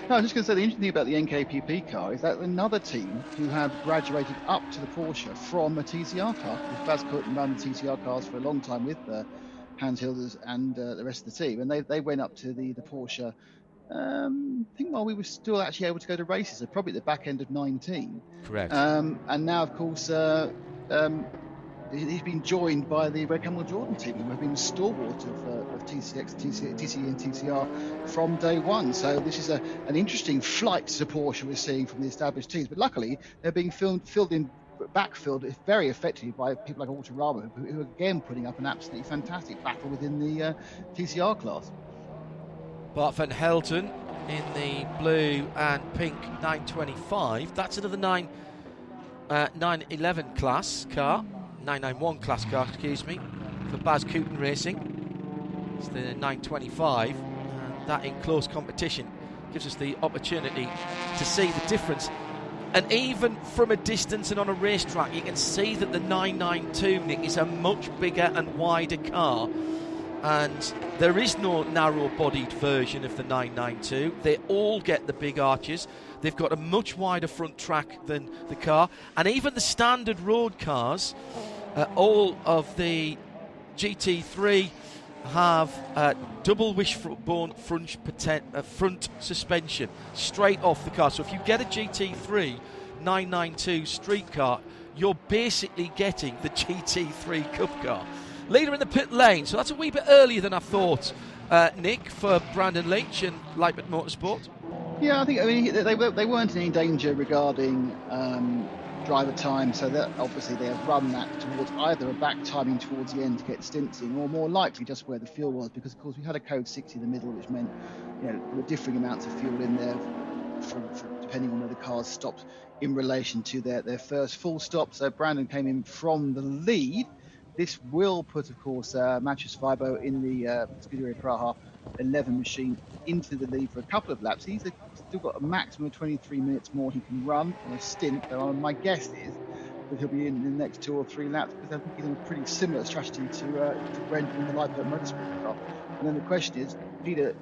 No, I was just going to say the interesting thing about the NKPP car is that another team who have graduated up to the Porsche from a TCR car. Bas run the TCR cars for a long time with uh, Hans Hilders and uh, the rest of the team, and they, they went up to the, the Porsche. Um, I think while we were still actually able to go to races, so probably at the back end of 19. Correct. Um, and now, of course, uh, um, he's been joined by the Red Camel Jordan team, who have been stalwart of, uh, of TCX, TC, TCE, and TCR from day one. So this is a, an interesting flight to Porsche we're seeing from the established teams. But luckily, they're being filled, filled in backfilled very effectively by people like Autorama, who, who are again putting up an absolutely fantastic battle within the uh, TCR class. Bart van Helden in the blue and pink 925. That's another 9 uh, 911 class car. 991 class car, excuse me, for Bas Koeten Racing. It's the 925, and that in close competition gives us the opportunity to see the difference. And even from a distance and on a racetrack, you can see that the 992 Nick is a much bigger and wider car. And there is no narrow bodied version of the 992. They all get the big arches. They've got a much wider front track than the car. And even the standard road cars uh, all of the GT3 have uh, double wishbone front, uh, front suspension straight off the car. So if you get a GT3 992 street car, you're basically getting the GT3 Cup car. Leader in the pit lane, so that's a wee bit earlier than I thought, uh, Nick, for Brendon Leitch and Leipert Motorsport. Yeah, I think I mean they, they weren't in any danger regarding um, driver time, so that obviously they have run that towards either a back timing towards the end to get stints in, or more likely just where the fuel was, because of course we had a code 60 in the middle, which meant you know there were differing amounts of fuel in there, from, from, depending on where the cars stopped in relation to their, their first full stop. So Brendon came in from the lead. This will put, of course, uh, Matthias Weibo in the uh, Scuderia Praha 11 machine into the lead for a couple of laps. He's still got a maximum of 23 minutes more he can run on a stint. So my guess is that he'll be in the next two or three laps because I think he's on a pretty similar strategy to, uh, to Brendon in the Leipert Motorsport car. And then the question is, Peter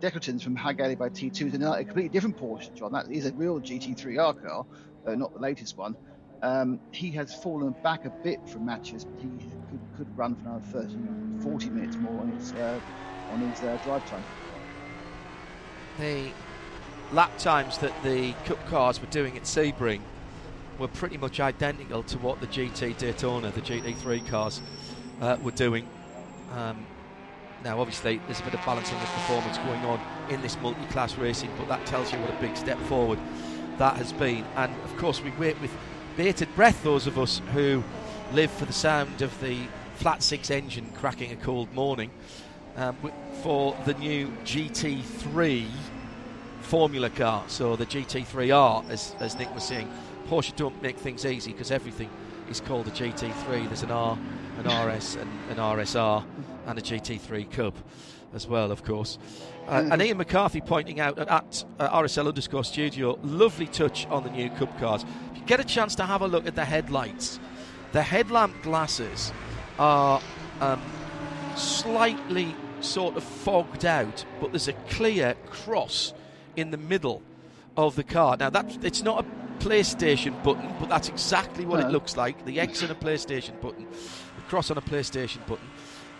de Curtens from Hageli by T2 is a completely different Porsche, John. That is a real GT3R car, uh, not the latest one. Um, he has fallen back a bit from matches, but he could, could run for another 30, 40 minutes more on his uh, on his uh, drive time. The lap times that the Cup cars were doing at Sebring were pretty much identical to what the GT Daytona, the GT3 cars, uh, were doing. Um, now, obviously, there's a bit of balancing of performance going on in this multi-class racing, but that tells you what a big step forward that has been. And of course, we wait with bated breath those of us who live for the sound of the flat six engine cracking a cold morning um, for the new GT3 formula car. So the GT3R, as, as Nick was saying, Porsche don't make things easy because everything is called a GT3. There's an R, an RS, and an RSR, and a GT3 Cup as well, of course. Uh, and Ian McCarthy pointing out at, at uh, RSL underscore studio, lovely touch on the new Cup cars. If you get a chance to have a look at the headlights, the headlamp glasses are um, slightly sort of fogged out, but there's a clear cross in the middle of the car. Now that it's not a PlayStation button, but that's exactly what no. it looks like. The X on a PlayStation button, the cross on a PlayStation button,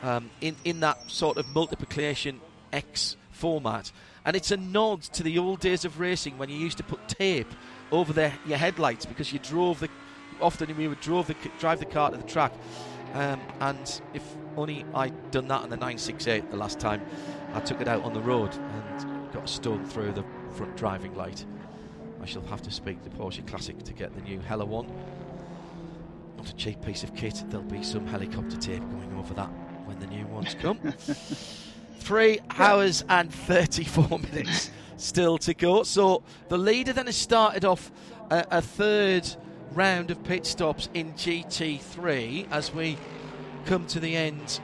um, in in that sort of multiplication X format, and it's a nod to the old days of racing when you used to put tape over the, your headlights because you drove the often we would drove the, drive the car to the track. Um, and if only I'd done that on the 968 the last time I took it out on the road and got a stone through the front driving light. I shall have to speak to Porsche Classic to get the new Hella one. not a cheap piece of kit. There'll be some helicopter tape going over that when the new ones come. <laughs> Three hours and 34 <laughs> minutes still to go. So the leader then has started off a, a third round of pit stops in GT3 as we come to the end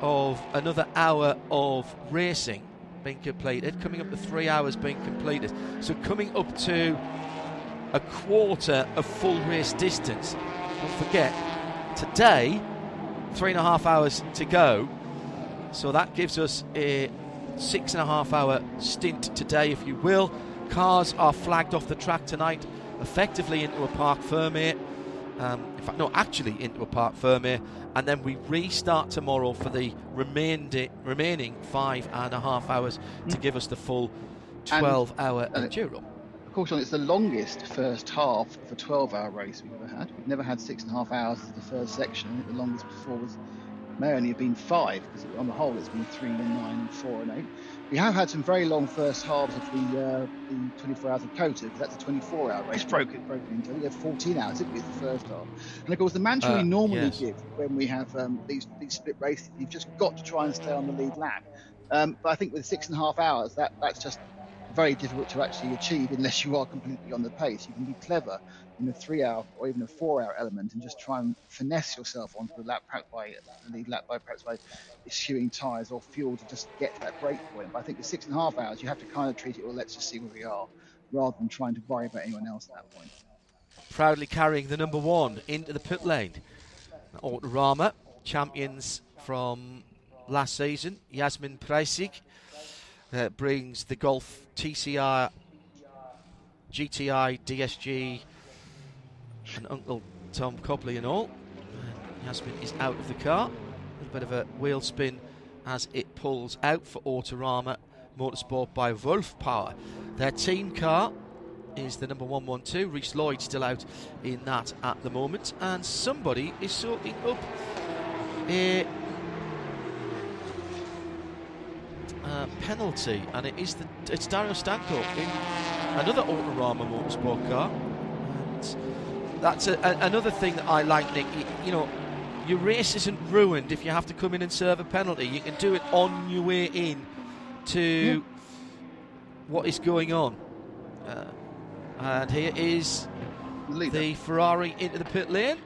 of another hour of racing being completed, coming up to three hours being completed. So coming up to a quarter of full race distance. Don't forget, today, three and a half hours to go. So that gives us a six and a half hour stint today, if you will. Cars are flagged off the track tonight, effectively into a parc fermé. Um, in fact, no, actually into a parc fermé, and then we restart tomorrow for the remained, remaining five and a half hours to give us the full 12 and, hour and enduro. Of course, it's the longest first half of a 12 hour race we've ever had. We've never had six and a half hours as the first section. I think the longest before was may only have been five because on the whole it's been three and nine and four and eight. We have had some very long first halves of the, uh, the 24 hours of COTA because that's a 24 hour race broken broken into. Have 14 hours, didn't we, the first half? And of course, the mantra uh, we normally yes. give when we have um, these, these split races, you've just got to try and stay on the lead lap. Um, but I think with six and a half hours, that that's just very difficult to actually achieve unless you are completely on the pace. You can be clever in a three hour or even a four hour element and just try and finesse yourself onto the lap by the lap by perhaps by eschewing tyres or fuel to just get to that break point. But I think the six and a half hours you have to kind of treat it well let's just see where we are rather than trying to worry about anyone else at that point. Proudly carrying the number one into the pit lane. Autorama, champions from last season, Jasmin Preisig uh, brings the Golf TCR, GTI, DSG, and Uncle Tom Copley and all. And Jasmin is out of the car. A bit of a wheel spin as it pulls out for Autorama Motorsport by Wolf Power. Their team car is the number 112. Rhys Lloyd still out in that at the moment. And somebody is sorting up a uh, penalty, and it is the it's Dario Stanko in another Autorama Motorsport car. And that's a, a, another thing that I like, Nick. You, you, know, your race isn't ruined if you have to come in and serve a penalty. You can do it on your way in to what is going on. Uh, and here is the Ferrari into the pit lane.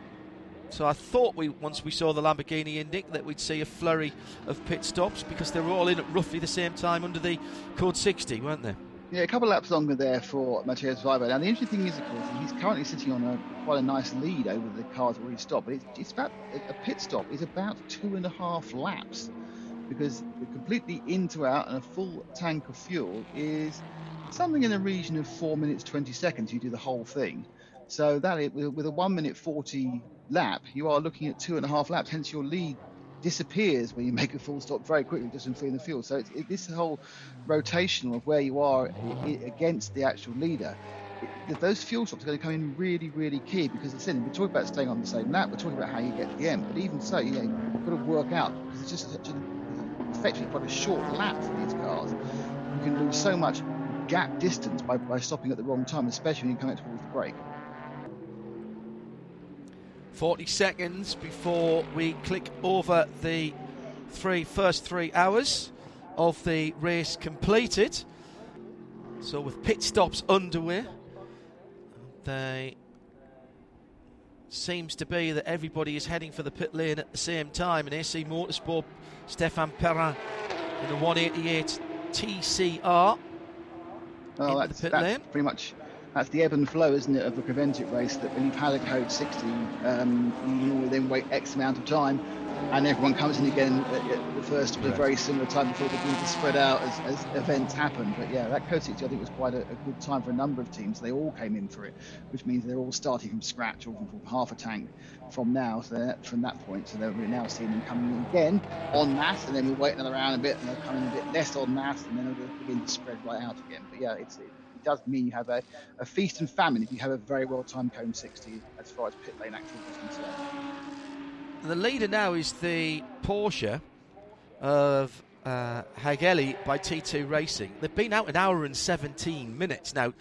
So I thought we once we saw the Lamborghini in Nick that we'd see a flurry of pit stops because they were all in at roughly the same time under the code 60, weren't they? Yeah, a couple of laps longer there for Matthias Weber. Now the interesting thing is, of course, he's currently sitting on a quite a nice lead over the cars where he stopped. But it's, it's about a pit stop is about two and a half laps because completely into out and a full tank of fuel is something in the region of four minutes twenty seconds. You do the whole thing. So that with a one minute forty lap, you are looking at two and a half laps. Hence, your lead disappears when you make a full stop very quickly just in freeing the field. So it, this whole rotation of where you are against the actual leader. Those fuel stops are going to come in really, really key because it's in. We're talking about staying on the same lap. We're talking about how you get to the end. But even so, you know, you've got to work out because it's just such an effectively quite a short lap for these cars. You can lose so much gap distance by, by stopping at the wrong time, especially when you come out towards the break. 40 seconds before we click over the three first three hours of the race completed. So with pit stops underway, they seems to be that everybody is heading for the pit lane at the same time. And AC Motorsport, Stefan Perrin in the 188 TCR. Oh, that's, that's pretty much that's the ebb and flow, isn't it, of the Creventic race that when you've had a code 60, um, you normally then wait X amount of time and everyone comes in again at, the first at a very similar time before they begin to spread out as, as, events happen. But yeah, that code 60 I think was quite a, a, good time for a number of teams. They all came in for it, which means they're all starting from scratch or from, from half a tank from now, so from that point. So we're now seeing them coming in again on mass, and then we wait another round a bit, and they'll come in a bit less on mass, and then they'll begin to spread right out again. But yeah, it's it, does mean you have a, a feast and famine if you have a very well timed code 60 as far as pit lane activity is concerned. The leader now is the Porsche of uh, Hageli by T2 Racing. They've been out an hour and 17 minutes now,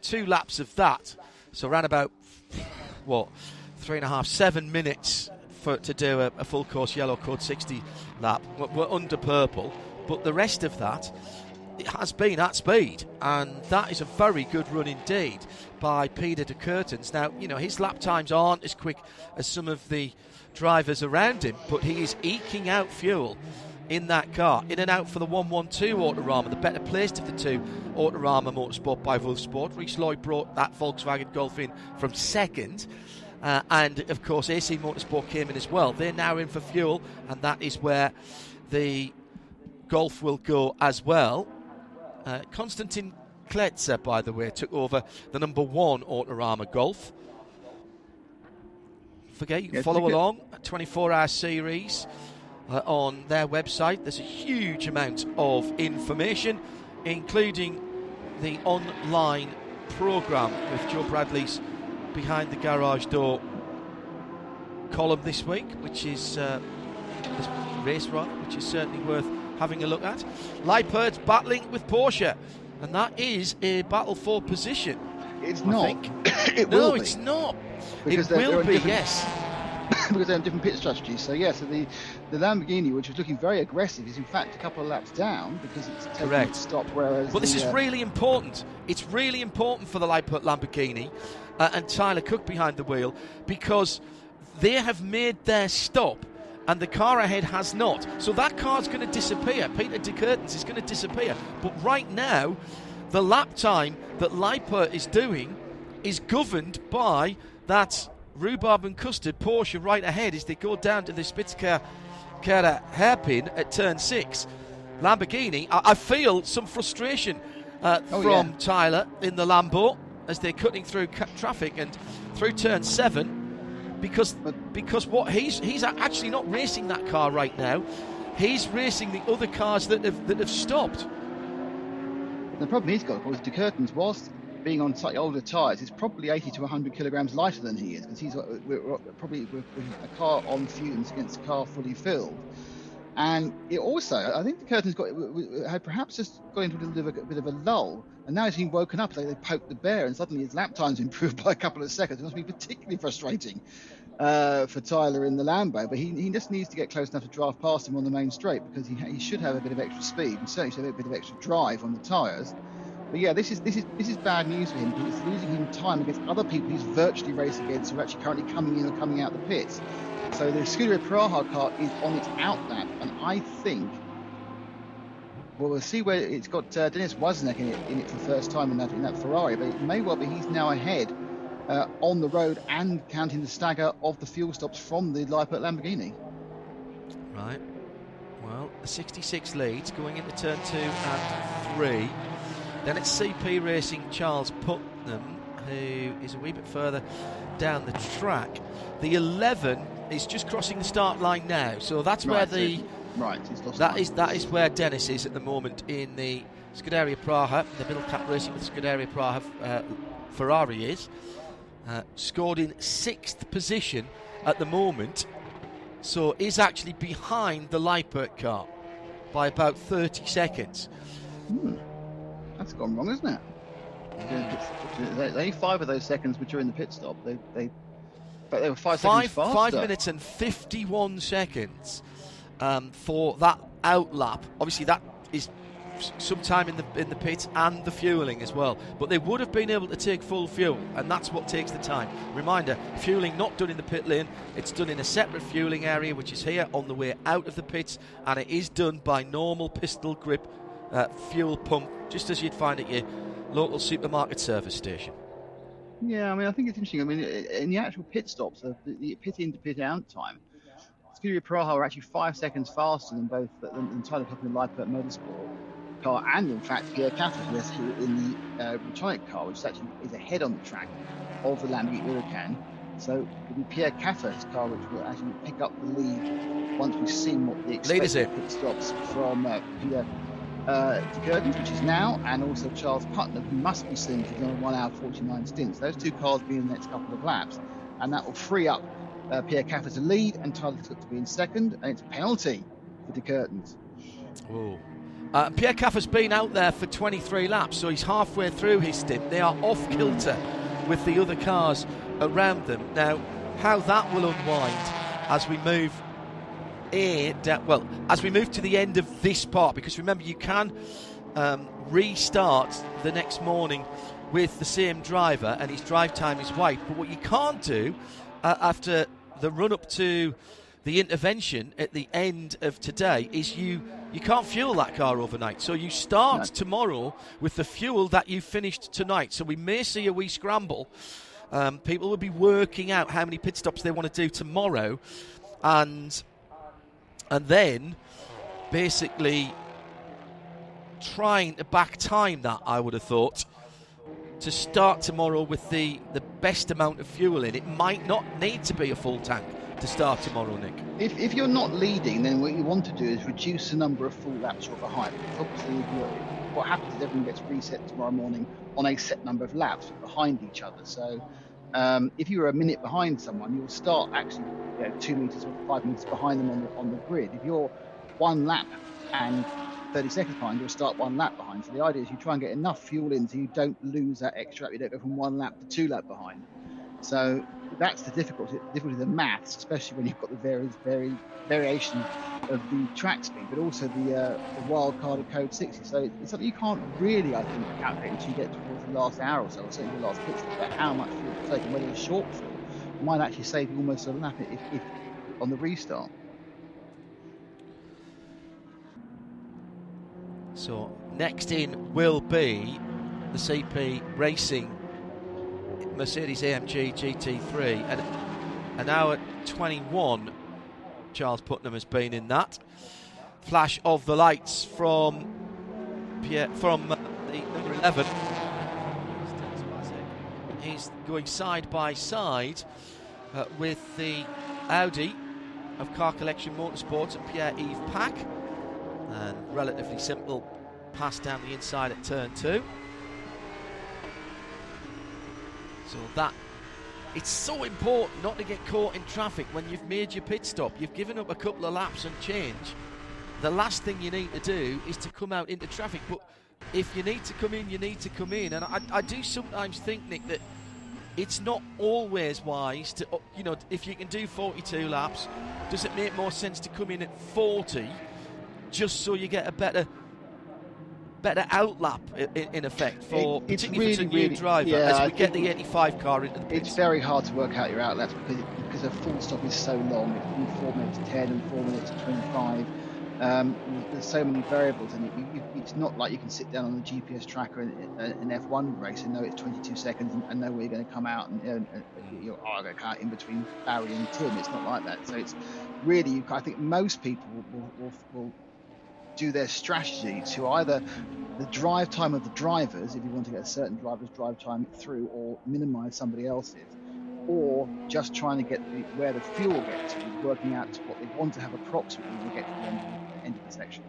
two laps of that, so around about <laughs> what three and a half, seven minutes for to do a, a full course yellow code 60 lap. We're under purple, but the rest of that it has been at speed, and that is a very good run indeed by Peter de Curtens. Now, you know, his lap times aren't as quick as some of the drivers around him, but he is eking out fuel in that car. In and out for the 112 Autorama, the better placed of the two Autorama Motorsport by Wolfsport. Rhys Lloyd brought that Volkswagen Golf in from second. Uh, and of course, AC Motorsport came in as well. They're now in for fuel, and that is where the Golf will go as well. Uh, Konstantin Kletzer, by the way, took over the number one Autorama Golf. Forget you can Yeah, follow along 24 hour series uh, on their website. There's a huge amount of information, including the online program with Joe Bradley's Behind the Garage Door column this week, which is uh, this race run, which is certainly worth having a look at. Leipert's battling with Porsche, and that is a battle for position. It's I not. <coughs> it no, will be. it's not. Because it will be, yes. <coughs> because they have different pit strategies. So yeah, so the, the Lamborghini, which was looking very aggressive, is in fact a couple of laps down because it's taking Correct. its stop. Whereas But this the, is uh, really important. It's really important for the Leipert Lamborghini uh, and Tyler Cooke behind the wheel because they have made their stop and the car ahead has not. So that car's going to disappear. Peter de Curtens is going to disappear. But right now, the lap time that Leipert is doing is governed by that rhubarb and custard Porsche right ahead as they go down to the Spitzkehre hairpin at turn six. Lamborghini, I, I feel some frustration uh, Oh, from yeah. Tyler in the Lambo as they're cutting through ca- traffic and through turn seven because But- because what he's he's actually not racing that car right now. He's racing the other cars that have that have stopped. The problem he's got, of course, De Curtens, whilst being on slightly older tyres, is probably 80 to 100 kilograms lighter than he is because he's uh, we're, we're probably with a car on fumes against a car fully filled. And it also, I think de Curtens got had perhaps just got into a little bit of a, bit of a lull, and now he's been woken up. Like they poked the bear, and suddenly his lap time's <laughs> improved by a couple of seconds. It must be particularly frustrating uh, for Tyler in the Lambo. But he, he just needs to get close enough to draft past him on the main straight because he, he should have a bit of extra speed and certainly should have a bit of extra drive on the tyres. But yeah, this is this is this is bad news for him because it's losing him time against other people he's virtually racing against who are actually currently coming in or coming out the pits. So the Scuderia Praha car is on its out lap, and I think. Well, we'll see where it's got uh, Dennis Wozniak in it, in it for the first time in that in that Ferrari, but it may well be he's now ahead uh, on the road and counting the stagger of the fuel stops from the Leipert Lamborghini. Right. Well, the 66 leads going into turn two and three. Then it's CP Racing Charles Putman, who is a wee bit further down the track. The 11 is just crossing the start line now, so that's where the right, he's lost that is that is where Dennis is at the moment in the Scuderia Praha, the middle cap racing with Scuderia Praha uh, Ferrari is uh, scored in sixth position at the moment, so is actually behind the Leipert car by about 30 seconds. That's gone wrong, isn't it? They, they five of those seconds which are in the pit stop. They they, but they were five, Five seconds faster. five minutes and 51 seconds um, for that out lap. Obviously, that is some time in the in the pit and the fueling as well. But they would have been able to take full fuel, and that's what takes the time. Reminder: fueling not done in the pit lane; it's done in a separate fueling area, which is here on the way out of the pits, and it is done by normal pistol grip uh, fuel pump, just as you'd find at your local supermarket service station. Yeah, I mean, I think it's interesting. I mean, in the actual pit stops, the, the pit in to pit out time, Scuderia Praha are actually five seconds faster than both than, than Tyler Cooke and Motorsport car, and in fact Pierre Kaffer, who is who in the uh, car, which is actually is ahead on the track of the Lamborghini Huracan. So it'll be Pierre Kaffer's car which will actually pick up the lead once we've seen what the Lead is expected pit stops from uh, Pierre uh, de Curtens, which is now, and also Charles Putman, who must be he's on a 1 hour 49 stints. Those two cars will be in the next couple of laps, and that will free up uh, Pierre Kaffer to lead and Tyler Cooke to be in second, and it's a penalty for de Curtens. Ooh. Uh, Pierre Kaffer's been out there for 23 laps, so he's halfway through his stint. They are off kilter with the other cars around them. Now, how that will unwind as we move Down, well, as we move to the end of this part, because remember you can um, restart the next morning with the same driver, and his drive time is white. But what you can't do uh, after the run up to the intervention at the end of today is you you can't fuel that car overnight. So you start no. tomorrow with the fuel that you finished tonight. So we may see a wee scramble. Um, people will be working out how many pit stops they want to do tomorrow, and and then basically trying to back time that I would have thought to start tomorrow with the, the best amount of fuel in. It might not need to be a full tank to start tomorrow, Nick. If, if you're not leading, then what you want to do is reduce the number of full laps you're behind. obviously, what happens is everyone gets reset tomorrow morning on a set number of laps behind each other. So um, if you're a minute behind someone, you'll start actually you know, two meters or five meters behind them on the, on the grid. If you're one lap and 30 seconds behind, you'll start one lap behind. So the idea is you try and get enough fuel in so you don't lose that extra. You don't go from one lap to two lap behind. So that's the difficulty, difficulty of the maths, especially when you've got the various vari- variation of the track speed, but also the, uh, the wild card of code 60. So it's something you can't really, I think, calculate until you get towards the last hour or so, or certainly the last pit stop, about how much it's taken, whether it's short might actually save you almost a lap if, if on the restart. So next in will be the CP Racing Mercedes AMG GT3 and an hour 21 Charles Putman has been in that. Flash of the lights from Pierre, from uh, the number 11 he's going side by side uh, with the Audi of Car Collection Motorsports and Pierre-Yves Paque. And relatively simple pass down the inside at turn two. So that it's so important not to get caught in traffic when you've made your pit stop. You've given up a couple of laps and change. The last thing you need to do is to come out into traffic. But if you need to come in, you need to come in. And I, I do sometimes think, Nick, that it's not always wise to, uh, you know, if you can do 42 laps, does it make more sense to come in at 40 just so you get a better better outlap in, in effect for it, particularly really, for a new really, driver yeah, as we I get the 85 car into the pits. It's very hard to work out your outlaps because because a full stop is so long. It's four minutes 10 and four minutes 25. Um, there's so many variables in it. You, you, it's not like you can sit down on the GPS tracker in an F1 race and know it's 22 seconds and, and know where you're going to come out and, and, and you're oh, going to cut in between Barry and Tim. It's not like that. So it's really, I think most people will, will, will do their strategy to either the drive time of the drivers, if you want to get a certain driver's drive time through, or minimize somebody else's, or just trying to get the, where the fuel gets to, working out what they want to have approximately when they get to the end, end of the section.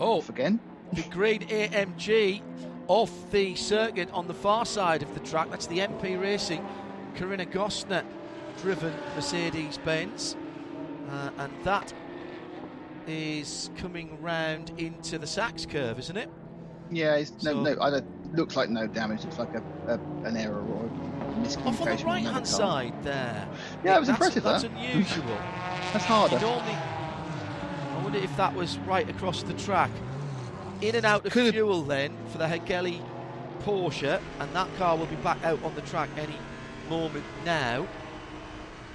Oh, off again. The green AMG off the circuit on the far side of the track. That's the MP Racing Corinna Gostner driven Mercedes Benz. Uh, and that is coming round into the Sachs curve, isn't it? Yeah, it's so no, no, it looks like no damage. Looks like a, a an error or a miscommunication. Off on the right hand side there. Yeah, it was that's, impressive. That's that. unusual. <laughs> that's harder. I wonder if that was right across the track. In and out of Could fuel then for the Hegeli Porsche, and that car will be back out on the track any moment now.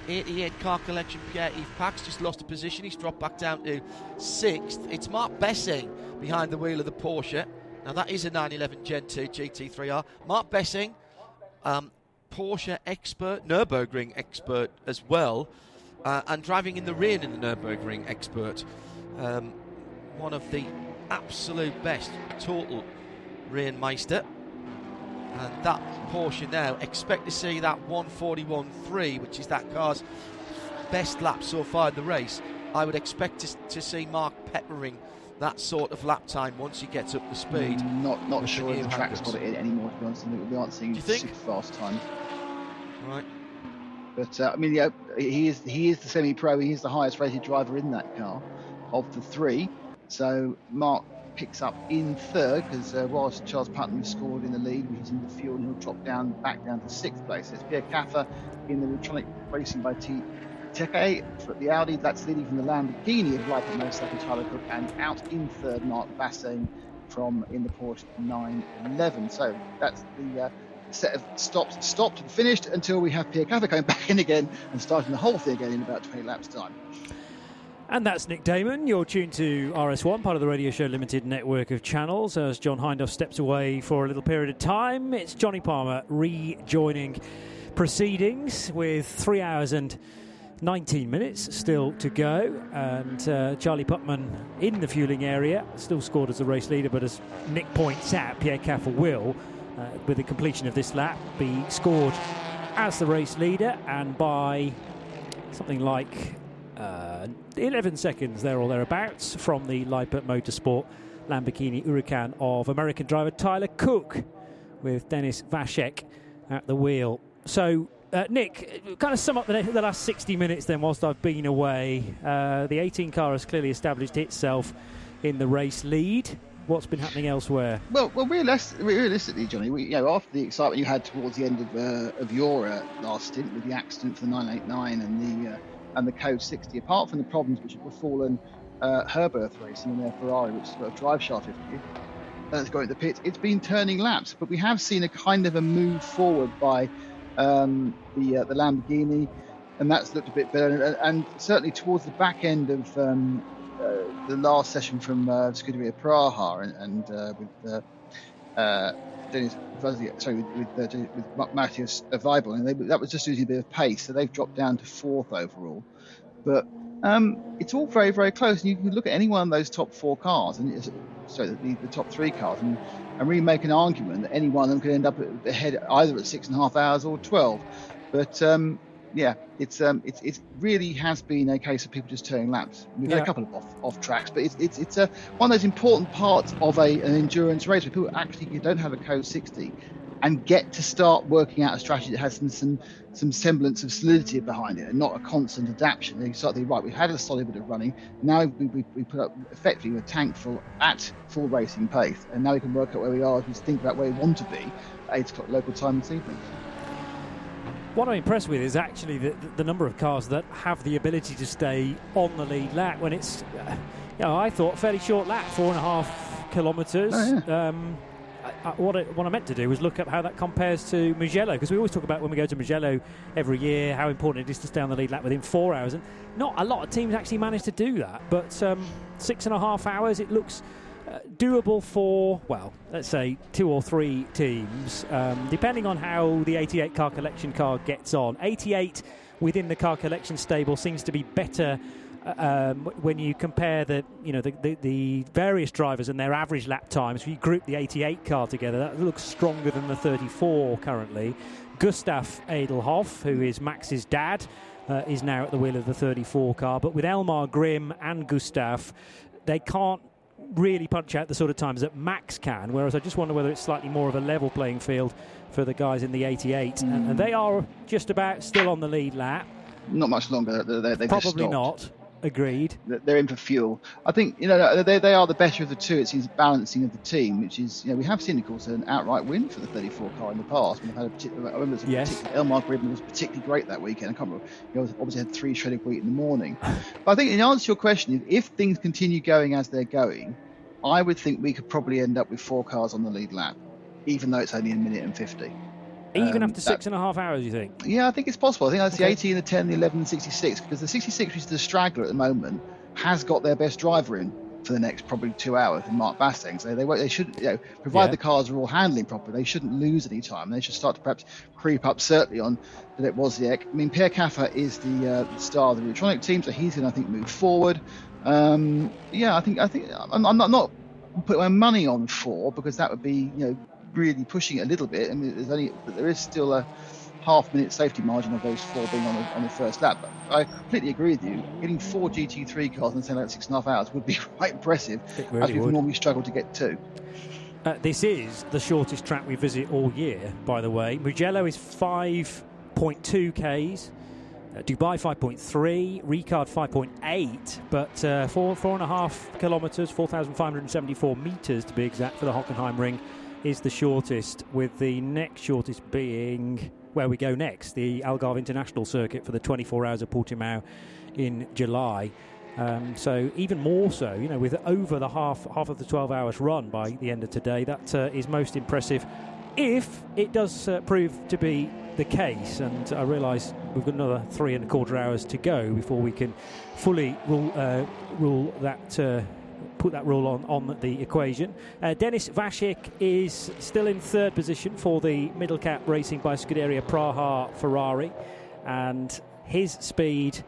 88 car collection Pierre Yves Paque's just lost a position. He's dropped back down to sixth. It's Mark Basseng behind the wheel of the Porsche. Now, that is a 911 Gen 2 GT3R. Mark Basseng, um, Porsche expert, Nürburgring expert as well, uh, and driving in the rain in the Nürburgring expert. Um, one of the absolute best, total Rainmeister. And that portion now, expect to see that 141.3, which is that car's best lap so far in the race. I would expect to, to see Mark peppering that sort of lap time once he gets up to speed. Mm, not not sure if the track has got it anymore, to be honest. We aren't seeing super fast times. Right. But uh, I mean, yeah, he is he is the semi-pro. He is the highest rated driver in that car of the three. So Mark picks up in third because uh, whilst Charles Putman scored in the lead, he's in the field and he'll drop down back down to sixth place. It's Pierre Kaffer in the electronic racing by T. Teke for the Audi, that's leading from the Lamborghini of Light Mo second Tyler Cooke, and out in third Mark Basseng from in the Porsche 911. So that's the uh, set of stops stopped and finished until we have Pierre Kaffer going <laughs> back in again and starting the whole thing again in about 20 laps time. And that's Nick Daman. You're tuned to RS1, part of the Radio Show Limited network of channels. As John Hindhaugh steps away for a little period of time, it's Johnny Palmer rejoining proceedings with three hours and 19 minutes still to go, and uh, Charlie Putman in the fueling area, still scored as the race leader, but as Nick points out, Pierre Kaffer will, uh, with the completion of this lap, be scored as the race leader, and by something like uh, 11 seconds there or thereabouts from the Leipert Motorsport Lamborghini Huracan of American driver Tyler Cooke, with Dennis Vashek at the wheel. So uh, Nick, kind of sum up the, the, last 60 minutes then, whilst I've been away. Uh, the 18 car has clearly established itself in the race lead. What's been happening elsewhere? Well, well, realistically, Johnny, we, you know, after the excitement you had towards the end of uh, of your uh, last stint with the accident for the 989 and the uh, and the Code 60, apart from the problems which have befallen uh, Herberth Racing and their Ferrari, which has got a drive shaft issue, that's going to the pit, it's been turning laps. But we have seen a kind of a move forward by um, the uh, the Lamborghini, and that's looked a bit better. And, and certainly towards the back end of um, uh, the last session from uh, Scuderia Praha and, and uh, with Dennis, sorry, with with, uh, with Matthias Weibel, and they, that was just losing a bit of pace, so they've dropped down to fourth overall. But um, it's all very, very close. And you can look at any one of those top four cars, and so the, the top three cars, and and really make an argument that any one of them could end up ahead either at six and a half hours or 12. But um, yeah, it's um, it, it really has been a case of people just turning laps. We've yeah. had a couple of off, off tracks, but it's it's, it's a, one of those important parts of a, an endurance race where people actually don't have a code 60 and get to start working out a strategy that has some some, some semblance of solidity behind it and not a constant adaptation. They start thinking, right, we've had a solid bit of running. Now we, we, we put up effectively a tank full at full racing pace, and now we can work out where we are we think about where we want to be at 8 o'clock local time this evening. What I'm impressed with is actually the, the number of cars that have the ability to stay on the lead lap when it's, uh, you know, I thought fairly short lap, four and a half kilometres. Oh, yeah. um, I, what, I, what I meant to do was look up how that compares to Mugello because we always talk about when we go to Mugello every year how important it is to stay on the lead lap within four hours, and not a lot of teams actually manage to do that. But um, six and a half hours, it looks uh, doable for well, let's say two or three teams, um, depending on how the 88 car collection car gets on. 88 within the car collection stable seems to be better um, when you compare the you know the, the, the, various drivers and their average lap times, if you group the 88 car together, that looks stronger than the 34 currently. Gustav Edelhoff, who is Max's dad, uh, is now at the wheel of the 34 car. But with Elmar Grimm and Gustav, they can't really punch out the sort of times that Max can. Whereas I just wonder whether it's slightly more of a level playing field for the guys in the 88, mm. and, and, they are just about still on the lead lap. Not much longer. They, they Probably not. Agreed. They're in for fuel. I think you know they, they are the better of the two. It seems balancing of the team, which is you know we have seen of course an outright win for the 34 car in the past. We've had a particular, I remember yes. Elmar Grimm was particularly great that weekend. I can't remember. He obviously had three shredded wheat in the morning. but I think in answer to your question, if things continue going as they're going, I would think we could probably end up with four cars on the lead lap, even though it's only a minute and 50. Even um, after six and a half hours, you think? Yeah, I think it's possible. I think that's okay. the 18, the 10, the 11, the 66, because the 66, which is the straggler at the moment, has got their best driver in for the next probably two hours in Mark Basseng. So they they should you know provide yeah. the cars are all handling properly. They shouldn't lose any time. They should start to perhaps creep up certainly on that it was the. I mean, Pierre Kaffer is the uh, star of the electronic team, so he's going to I think move forward. Um, yeah, I think I think I'm, I'm not not putting my money on four because that would be you know really pushing it a little bit. I mean, there's only but there is still a half minute safety margin of those four being on the, on the first lap. But I completely agree with you. Getting four GT3 cars in saying like six and a half hours would be <laughs> quite impressive, really as we've would. normally struggled to get two. Uh, this is the shortest track we visit all year, by the way. Mugello is 5.2 Ks. Uh, Dubai 5.3, Ricard 5.8, but uh, four four and a half kilometres, 4,574 metres to be exact for the Hockenheim Ring is the shortest, with the next shortest being where we go next, the Algarve International Circuit for the 24 hours of Portimao in July. Um, so even more so, you know, with over the half half of the 12 hours run by the end of today, that uh, is most impressive. If it does uh, prove to be the case, and I realise we've got another three and a quarter hours to go before we can fully rule uh, rule that. Put that rule on, on the equation. Uh, Denis Vashik is still in third position for the middle cap racing by Scuderia Praha Ferrari, and his speed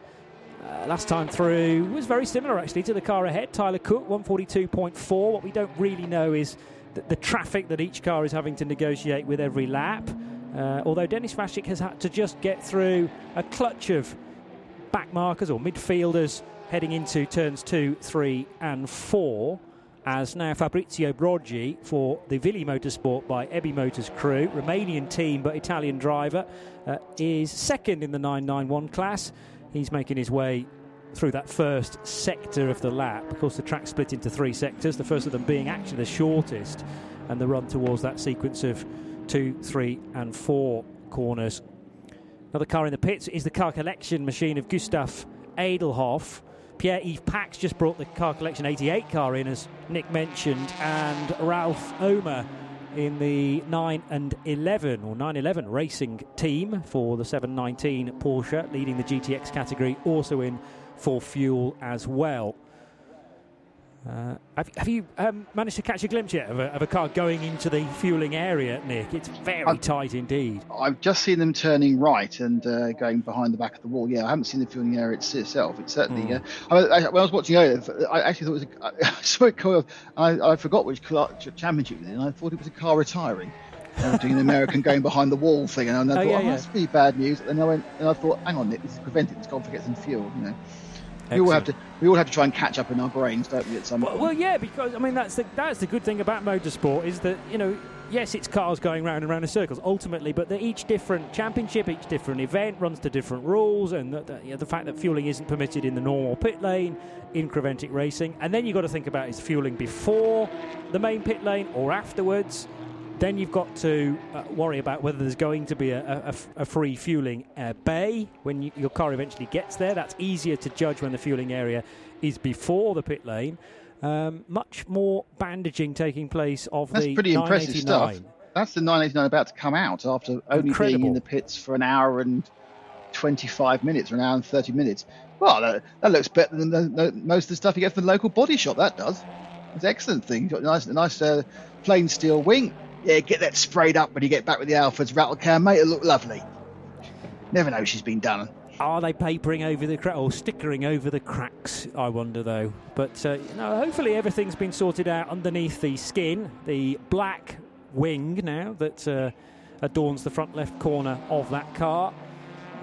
uh, last time through was very similar actually to the car ahead, Tyler Cooke, 142.4. What we don't really know is the, the traffic that each car is having to negotiate with every lap. Uh, although Dennis Vashik has had to just get through a clutch of back markers or midfielders heading into turns two, three, and four. As now Fabrizio Broggi for the Villi Motorsport by Ebby Motors crew, Romanian team but Italian driver, uh, is second in the 991 class. He's making his way through that first sector of the lap. Of course, the track split into three sectors, the first of them being actually the shortest, and the run towards that sequence of two, three, and four corners. Another car in the pits is the car collection machine of Gustav Edelhoff. Pierre Yves Paque just brought the car collection 88 car in, as Nick mentioned, and Ralph Omer in the 9 and 11 or 911 racing team for the 719 Porsche, leading the GTX category, also in for fuel as well. Uh, have, have, you um, managed to catch a glimpse yet of a, of a, car going into the fueling area, Nick? It's very I've, tight indeed. I've just seen them turning right and uh, going behind the back of the wall. Yeah, I haven't seen the fueling area itself. It's certainly. Mm. Uh, I, I, when I was watching earlier, I actually thought it was. A, <laughs> I saw it coming I, I forgot which championship it was in. I thought it was a car retiring. doing an American going behind the wall thing, and I <laughs> thought, oh, yeah, oh, yeah. that's pretty bad news. And I went, and I thought, hang on, Nick, this is Creventic. It's gone to get some fuel, you know. We all have to we all have to try and catch up in our brains, don't we? At some well, point. Well, yeah, because I mean that's the that's the good thing about motorsport is that you know yes, it's cars going round and round in circles ultimately, but they're each different championship, each different event runs to different rules, and the, the, you know, the, fact that fueling isn't permitted in the normal pit lane in Creventic racing, and then you've got to think about is fueling before the main pit lane or afterwards. Then you've got to uh, worry about whether there's going to be a, a, a free fueling uh, bay when you, your car eventually gets there. That's easier to judge when the fueling area is before the pit lane. Um, much more bandaging taking place of That's the pretty impressive stuff. That's the 989 about to come out after only Incredible. being in the pits for an hour and 25 minutes or an hour and 30 minutes. Well, that, that looks better than the, the, most of the stuff you get from the local body shop. That does. It's an excellent thing. You've got a nice, a nice uh, plain steel wing yeah, get that sprayed up when you get back with the Halfords rattle can, mate. It'll look lovely. Never know she's been done. Are they papering over the crack or stickering over the cracks? I wonder though. But uh, know, hopefully everything's been sorted out underneath the skin. The black wing now that uh, adorns the front left corner of that car.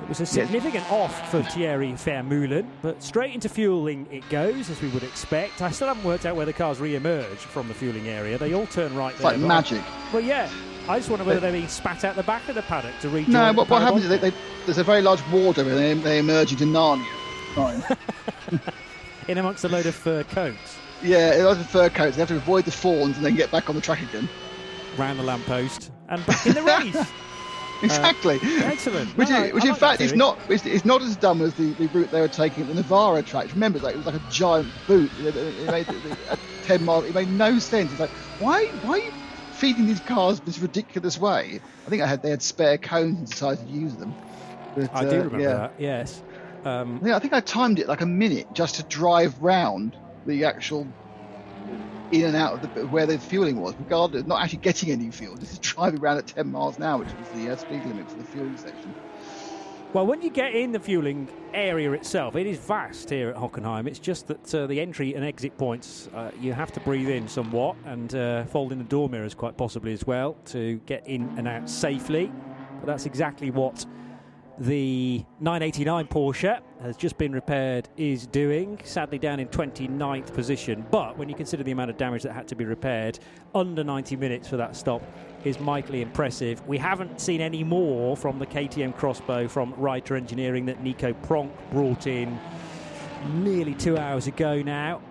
It was a significant yes. off for Thierry Vermeulen, but straight into fueling it goes, as we would expect. I still haven't worked out where the cars re-emerge from the fueling area. They all turn right it's there. like magic. Well, yeah. I just wonder whether they're being spat out the back of the paddock to rejoin. No, what, what happens is they, they, there's a very large water and they, they emerge into Narnia. Right. <laughs> in amongst a load of fur coats. Yeah, a lot of fur coats. They have to avoid the fawns and then get back on the track again. Round the lamppost and back in the race. <laughs> <laughs> exactly. Uh, excellent. Which, no, is, which in like fact is not it's, it's, not as dumb as the, the route they were taking at the Navarra track. Remember, like, it was like a giant boot. It, it made a <laughs> ten mile. It made no sense. It's like why why are you feeding these cars this ridiculous way? I think I had they had spare cones and decided to use them. But, I do uh, remember yeah. that. Yes. Um, yeah, I think I timed it like a minute just to drive round the actual in and out of the, where the fueling was, regardless not actually getting any fuel, just <laughs> driving around at 10 miles an hour, which was the uh, speed limit for the fueling section. Well, when you get in the fueling area itself, it is vast here at Hockenheim. It's just that uh, the entry and exit points, uh, you have to breathe in somewhat and uh, fold in the door mirrors quite possibly as well to get in and out safely. But that's exactly what the 989 Porsche has just been repaired is doing. Sadly, down in 29th position. But when you consider the amount of damage that had to be repaired, under 90 minutes for that stop is mightily impressive. We haven't seen any more from the KTM Crossbow from Reiter Engineering that Nico Pronk brought in nearly two hours ago now.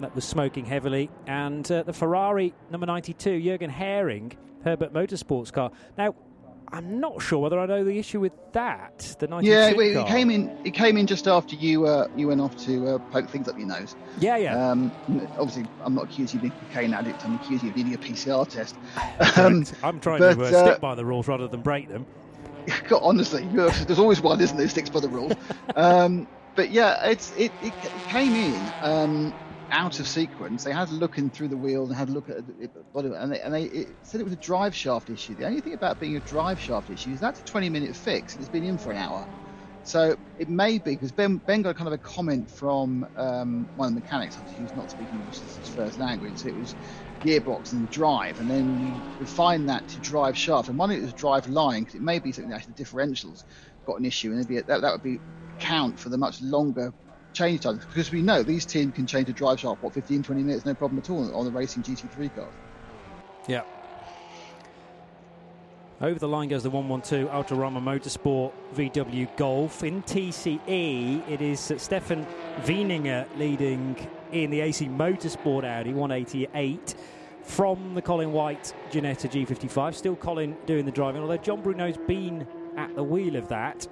That was smoking heavily. And uh, the Ferrari number 92, Jürgen Haring, Herberth Motorsports car. Now, I'm not sure whether I know the issue with that. The 92 Yeah, it, it came in. It came in just after you uh, you went off to uh, poke things up your nose. Yeah, yeah. Um, obviously, I'm not accusing you of being a cocaine addict. I'm accusing you of needing a PCR test. <laughs> Um, I'm trying but, to uh, uh, stick by the rules rather than break them. <laughs> God, honestly, there's always one, isn't there, sticks by the rules. <laughs> um, but yeah, it's it, it came in um, out of sequence. They had a look in through the wheel and had a look at it, and they, and they it said it was a drive shaft issue. The only thing about being a drive shaft issue is that's a 20 minute fix. and It's been in for an hour. So it may be because Ben, ben got kind of a comment from um, one of the mechanics, obviously, who's not speaking English as his first language. So it was gearbox and drive, and then we refined that to drive shaft. And one of it was drive line because it may be something that actually the differentials got an issue, and be that, that would be count for the much longer change times because we know these teams can change a drive shaft what 15 20 minutes no problem at all on the racing GT3 cars. Yeah. Over the line goes the 112 Autorama Motorsport VW Golf. In TCE, it is Stefan Wieninger leading in the AC Motorsport Audi 188 from the Colin White Ginetta G55. Still Colin doing the driving, although John Bruno's been at the wheel of that.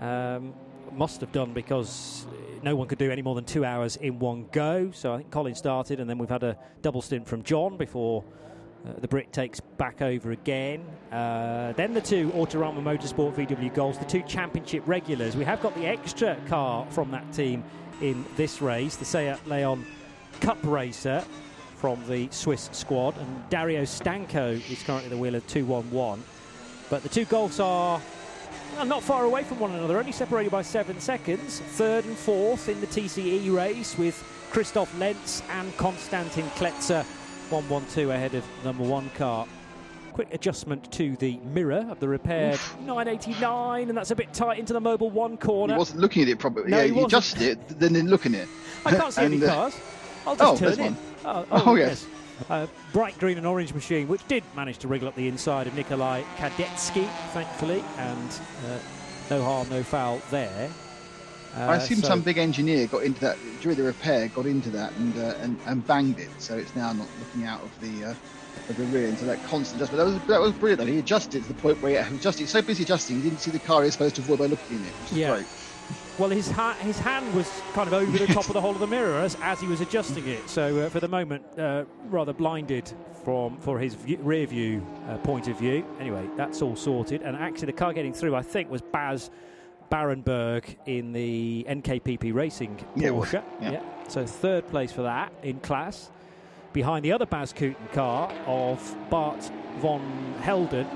Um, must have done because no one could do any more than two hours in one go. So I think Colin started, and then we've had a double stint from John before uh, the Brit takes back over again. Uh, then the two Autorama Motorsport VW Golfs, the two championship regulars. We have got the extra car from that team in this race, the Seat Leon Cup Racer from the Swiss squad, and Dario Stanko is currently the wheel of 211. But the two Golfs are not far away from one another, only separated by seven seconds. Third and fourth in the TCE race with Christoph Lenz and Konstantin Kletzer 112 ahead of number one car. Quick adjustment to the mirror of the repaired 989, and that's a bit tight into the Mobil 1 corner. He wasn't looking at it properly. No, yeah, he adjusted it, then then look in it. I can't see any And, uh, cars. I'll oh, just turn there's in. one. Oh, Oh, yes. Uh, bright green and orange machine, which did manage to wriggle up the inside of Nikolai Kadetsky, thankfully, and uh, no harm, no foul there. Uh, I assume so- some big engineer got into that during the repair, got into that and uh, and, and banged it, so it's now not looking out of the uh, of the rear into that constant adjustment. That was that was brilliant. Though. He adjusted to the point where he adjusted. So busy adjusting, he didn't see the car he was supposed to avoid by looking in it. Which is Yeah. great. Well, his, ha- his hand was kind of over the top of the whole of the mirror as, as he was adjusting it. So, uh, for the moment, uh, rather blinded from for his view, rear view uh, point of view. Anyway, that's all sorted. And actually, the car getting through, I think, was Baz Barenberg in the NKPP Racing Yeah. Porsche. Yeah. So, third place for that in class. Behind the other Bas Koeten car of Bart van Helden.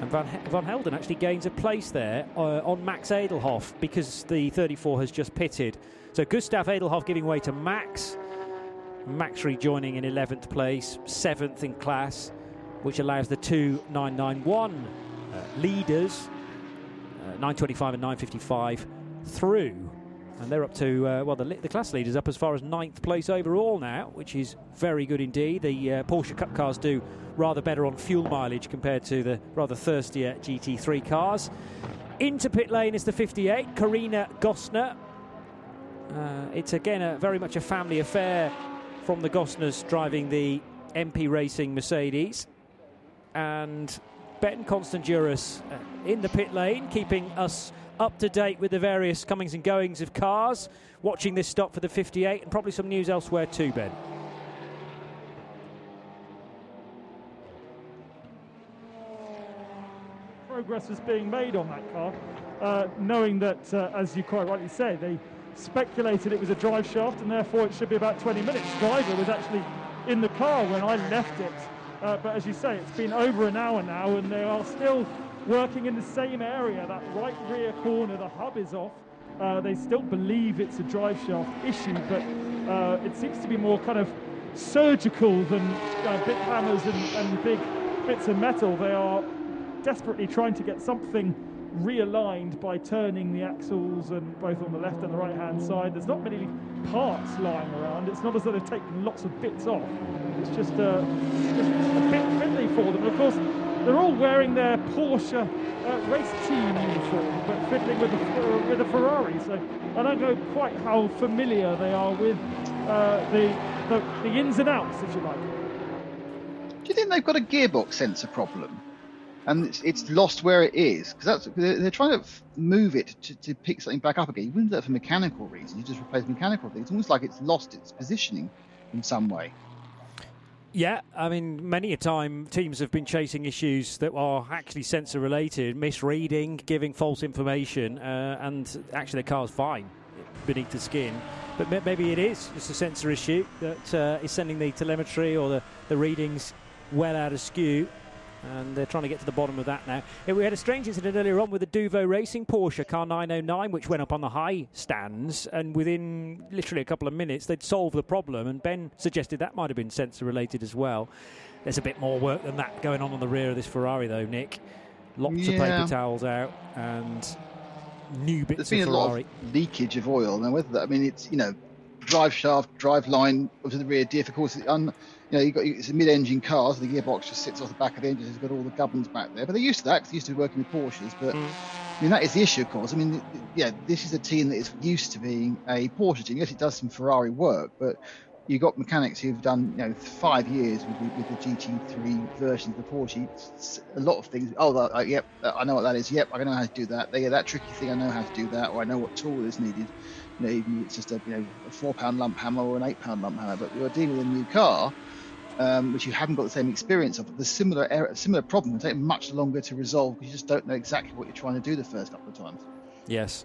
And Van, Van Helden actually gains a place there uh, on Max Edelhoff because the 34 has just pitted. So Gustav Edelhoff giving way to Max. Max rejoining in 11th place, 7th in class, which allows the two 991 uh, leaders, uh, 925 and 955, through. And they're up to, uh, well, the, the class leaders up as far as 9th place overall now, which is very good indeed. The uh, Porsche Cup cars do rather better on fuel mileage compared to the rather thirstier GT3 cars. Into pit lane is the 58, Corinna Gostner. Uh, it's again a, very much a family affair from the Gostners driving the MP Racing Mercedes. And Ben Constanduros uh, in the pit lane, keeping us up to date with the various comings and goings of cars. Watching this stop for the 58, and probably some news elsewhere too, Ben. Progress was being made on that car, uh, knowing that, uh, as you quite rightly say, they speculated it was a drive shaft and therefore it should be about 20 minutes. Driver was actually in the car when I left it, uh, but as you say, it's been over an hour now and they are still working in the same area. That right rear corner, the hub is off. Uh, they still believe it's a drive shaft issue, but uh, it seems to be more kind of surgical than uh, big hammers and, and big bits of metal. They are desperately trying to get something realigned by turning the axles and both on the left and the right hand side. There's not many parts lying around. It's not as though they've taken lots of bits off. It's just, uh, just a bit fiddly for them. Of course, they're all wearing their Porsche uh, race team uniform, but fiddling with a, with a Ferrari. So I don't know quite how familiar they are with uh, the, the, the ins and outs, if you like. Do you think they've got a gearbox sensor problem? And it's, it's lost where it is because that's they're, they're trying to move it to, to pick something back up again. You wouldn't do that for mechanical reasons. You just replace mechanical things. It's almost like it's lost its positioning in some way. Yeah, I mean, many a time teams have been chasing issues that are actually sensor related, misreading, giving false information, uh, and actually the car's fine beneath the skin. But maybe it is just a sensor issue that uh, is sending the telemetry or the, the readings well out of skew and they're trying to get to the bottom of that now. We had a strange incident earlier on with the Duwo Racing Porsche car 909, which went up on the high stands, and within literally a couple of minutes, they'd solved the problem. And Ben suggested that might have been sensor related as well. There's a bit more work than that going on on the rear of this Ferrari, though, Nick. Lots yeah. of paper towels out and new bits There's been of Ferrari. a lot of leakage of oil. Now, whether that, I mean, it's you know, drive shaft, drive line to the rear diff. Of course, un, you know, you've got it's a mid-engine car, so the gearbox just sits off the back of the engine. It's got all the gubbins back there, but they're used to that because they're used to working with Porsches. But mm. I mean, that is the issue, of course. I mean, yeah, this is a team that is used to being a Porsche team. Yes, it does some Ferrari work, but you've got mechanics who've done you know five years with the, with the GT3 version of the Porsche. It's a lot of things. Oh, that, uh, yep, I know what that is. Yep, I know how to do that. Yeah, that tricky thing, I know how to do that, or I know what tool is needed. You know, even it's just a you know a four pound lump hammer or an eight pound lump hammer. But you're dealing with a new car um, which you haven't got the same experience of. The similar error, similar problem will take much longer to resolve because you just don't know exactly what you're trying to do the first couple of times. Yes.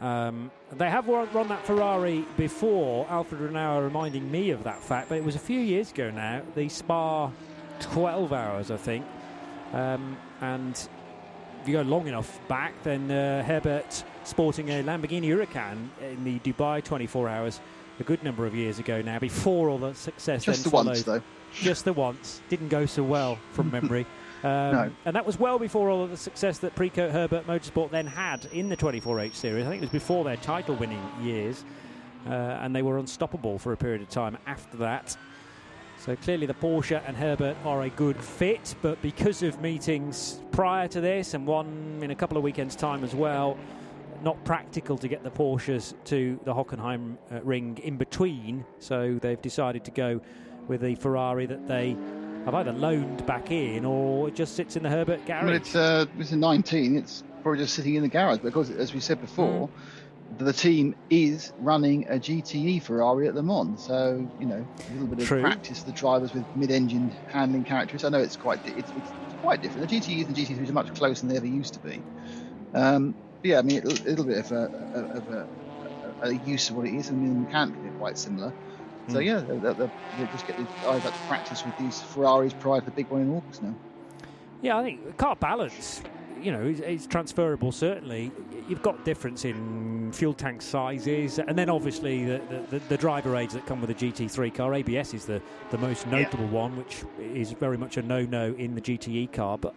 Um, they have run, that Ferrari before. Alfred Renauer reminding me of that fact, but it was a few years ago now. The Spa 12 hours, I think. Um, and if you go long enough back, then uh, Herberth sporting a Lamborghini Huracan in the Dubai 24 hours a good number of years ago now, before all the success Just the followed. once, though. Just the once. Didn't go so well from <laughs> memory. Um, no. And that was well before all of the success that Precote Herberth Motorsport then had in the 24H series. I think it was before their title winning years. Uh, and they were unstoppable for a period of time after that. So clearly, the Porsche and Herberth are a good fit, but because of meetings prior to this and one in a couple of weekends' time as well, not practical to get the Porsches to the Hockenheim uh, ring in between, so they've decided to go with the Ferrari that they have either loaned back in or it just sits in the Herberth garage. Well, it's uh, it's a 19. It's probably just sitting in the garage because, as we said before, mm. the team is running a GTE Ferrari at Le Mans. So you know, a little bit of True. practice the drivers with mid-engine handling characteristics. I know it's quite it's, it's quite different. The GTEs and GT3s are much closer than they ever used to be. Um, yeah, I mean, a little bit of a, of a, a, use of what it is. I mean, mechanically, they're quite similar. Mm. So hmm. yeah, they, they, they just get the guys to practice with these Ferraris prior to the big one in August now. Yeah, I think car balance, you know, is, is transferable. Certainly, you've got difference in fuel tank sizes, and then obviously the, the, the, driver aids that come with a GT3 car. ABS is the, the most notable yeah. one, which is very much a no-no in the GTE car. But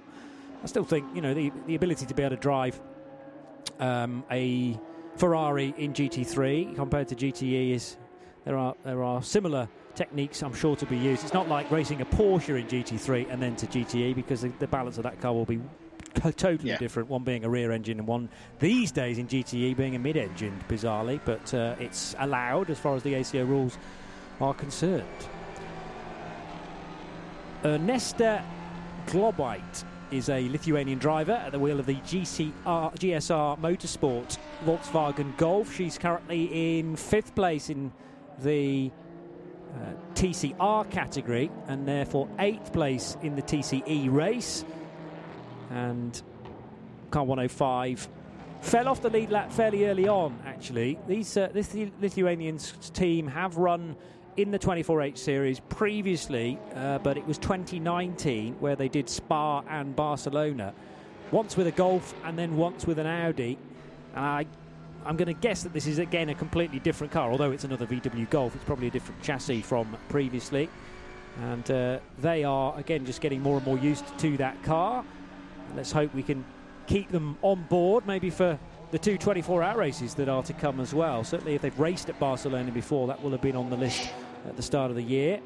I still think you know the the ability to be able to drive um, a Ferrari in GT3 compared to GTE is there are there are similar techniques I'm sure to be used. It's not like racing a Porsche in GT3 and then to GTE because the, the balance of that car will be <laughs> totally yeah. different. One being a rear engine and one these days in GTE being a mid-engine, bizarrely, but uh, it's allowed as far as the ACO rules are concerned. Ernesta Globite is a Lithuanian driver at the wheel of the GCR, GSR Motorsport Volkswagen Golf. She's currently in fifth place in the uh, TCR category and therefore eighth place in the TCE race. And car 105 fell off the lead lap fairly early on, actually. These, uh, this Lithuanian team have run in the 24H series previously, uh, but it was 2019 where they did Spa and Barcelona, once with a Golf and then once with an Audi. And I, I'm going to guess that this is again a completely different car, although it's another VW Golf. It's probably a different chassis from previously. And uh, they are again just getting more and more used to that car. Let's hope we can keep them on board, maybe for the two 24 hour races that are to come as well. Certainly, if they've raced at Barcelona before, that will have been on the list at the start of the year.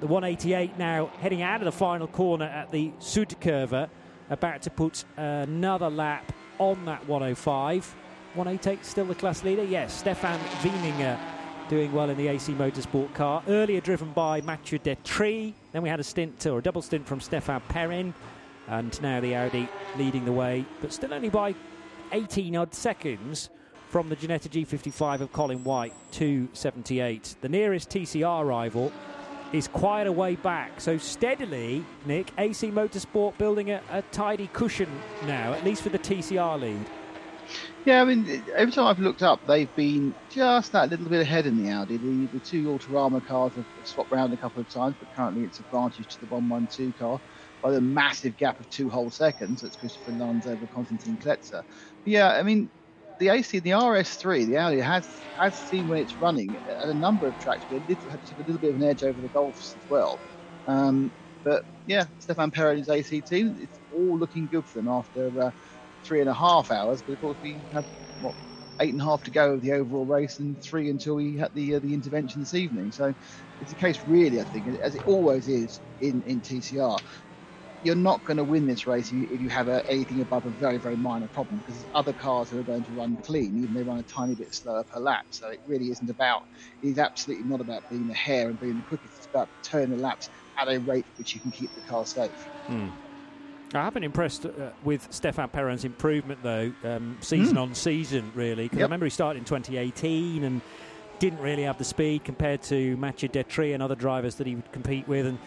The 188 now heading out of the final corner at the Südkurve, about to put another lap on that 105. 188 still the class leader? Yes, Stefan Wieninger doing well in the AC Motorsport car. Earlier driven by Mathieu Detry. Then we had a stint or a double stint from Stefan Perrin. And now the Audi leading the way, but still only by 18 odd seconds from the Ginetta G55 of Colin White, 278. The nearest TCR rival is quite a way back. So steadily, Nick, AC Motorsport building a, a tidy cushion now, at least for the TCR lead. Yeah, I mean, every time I've looked up, they've been just that little bit ahead in the Audi. The, the two Autorama cars have swapped around a couple of times, but currently it's advantage to the 112 car by the massive gap of two whole seconds. That's Christopher Nuns over Konstantin Kletzer. Yeah, I mean, the AC, the RS3, the Audi has has seen when it's running at a number of tracks, but it had a little bit of an edge over the Golfs as well. Um, but yeah, Stefan Perrin's AC team, it's all looking good for them after uh, three and a half hours. But of course, we have what eight and a half to go of the overall race, and three until we had the uh, the intervention this evening. So it's a case, really, I think, as it always is in in TCR you're not going to win this race if you have a, anything above a very, very minor problem because there's other cars are going to run clean, even they run a tiny bit slower per lap. So it really isn't about, it is absolutely not about being the hare and being the quickest. It's about turning the laps at a rate which you can keep the car safe. Mm. I have been impressed uh, with Stefan Perrin's improvement, though, um, season mm. on season, really. Because yep. I remember he started in 2018 and didn't really have the speed compared to Mathieu Detry and other drivers that he would compete with. And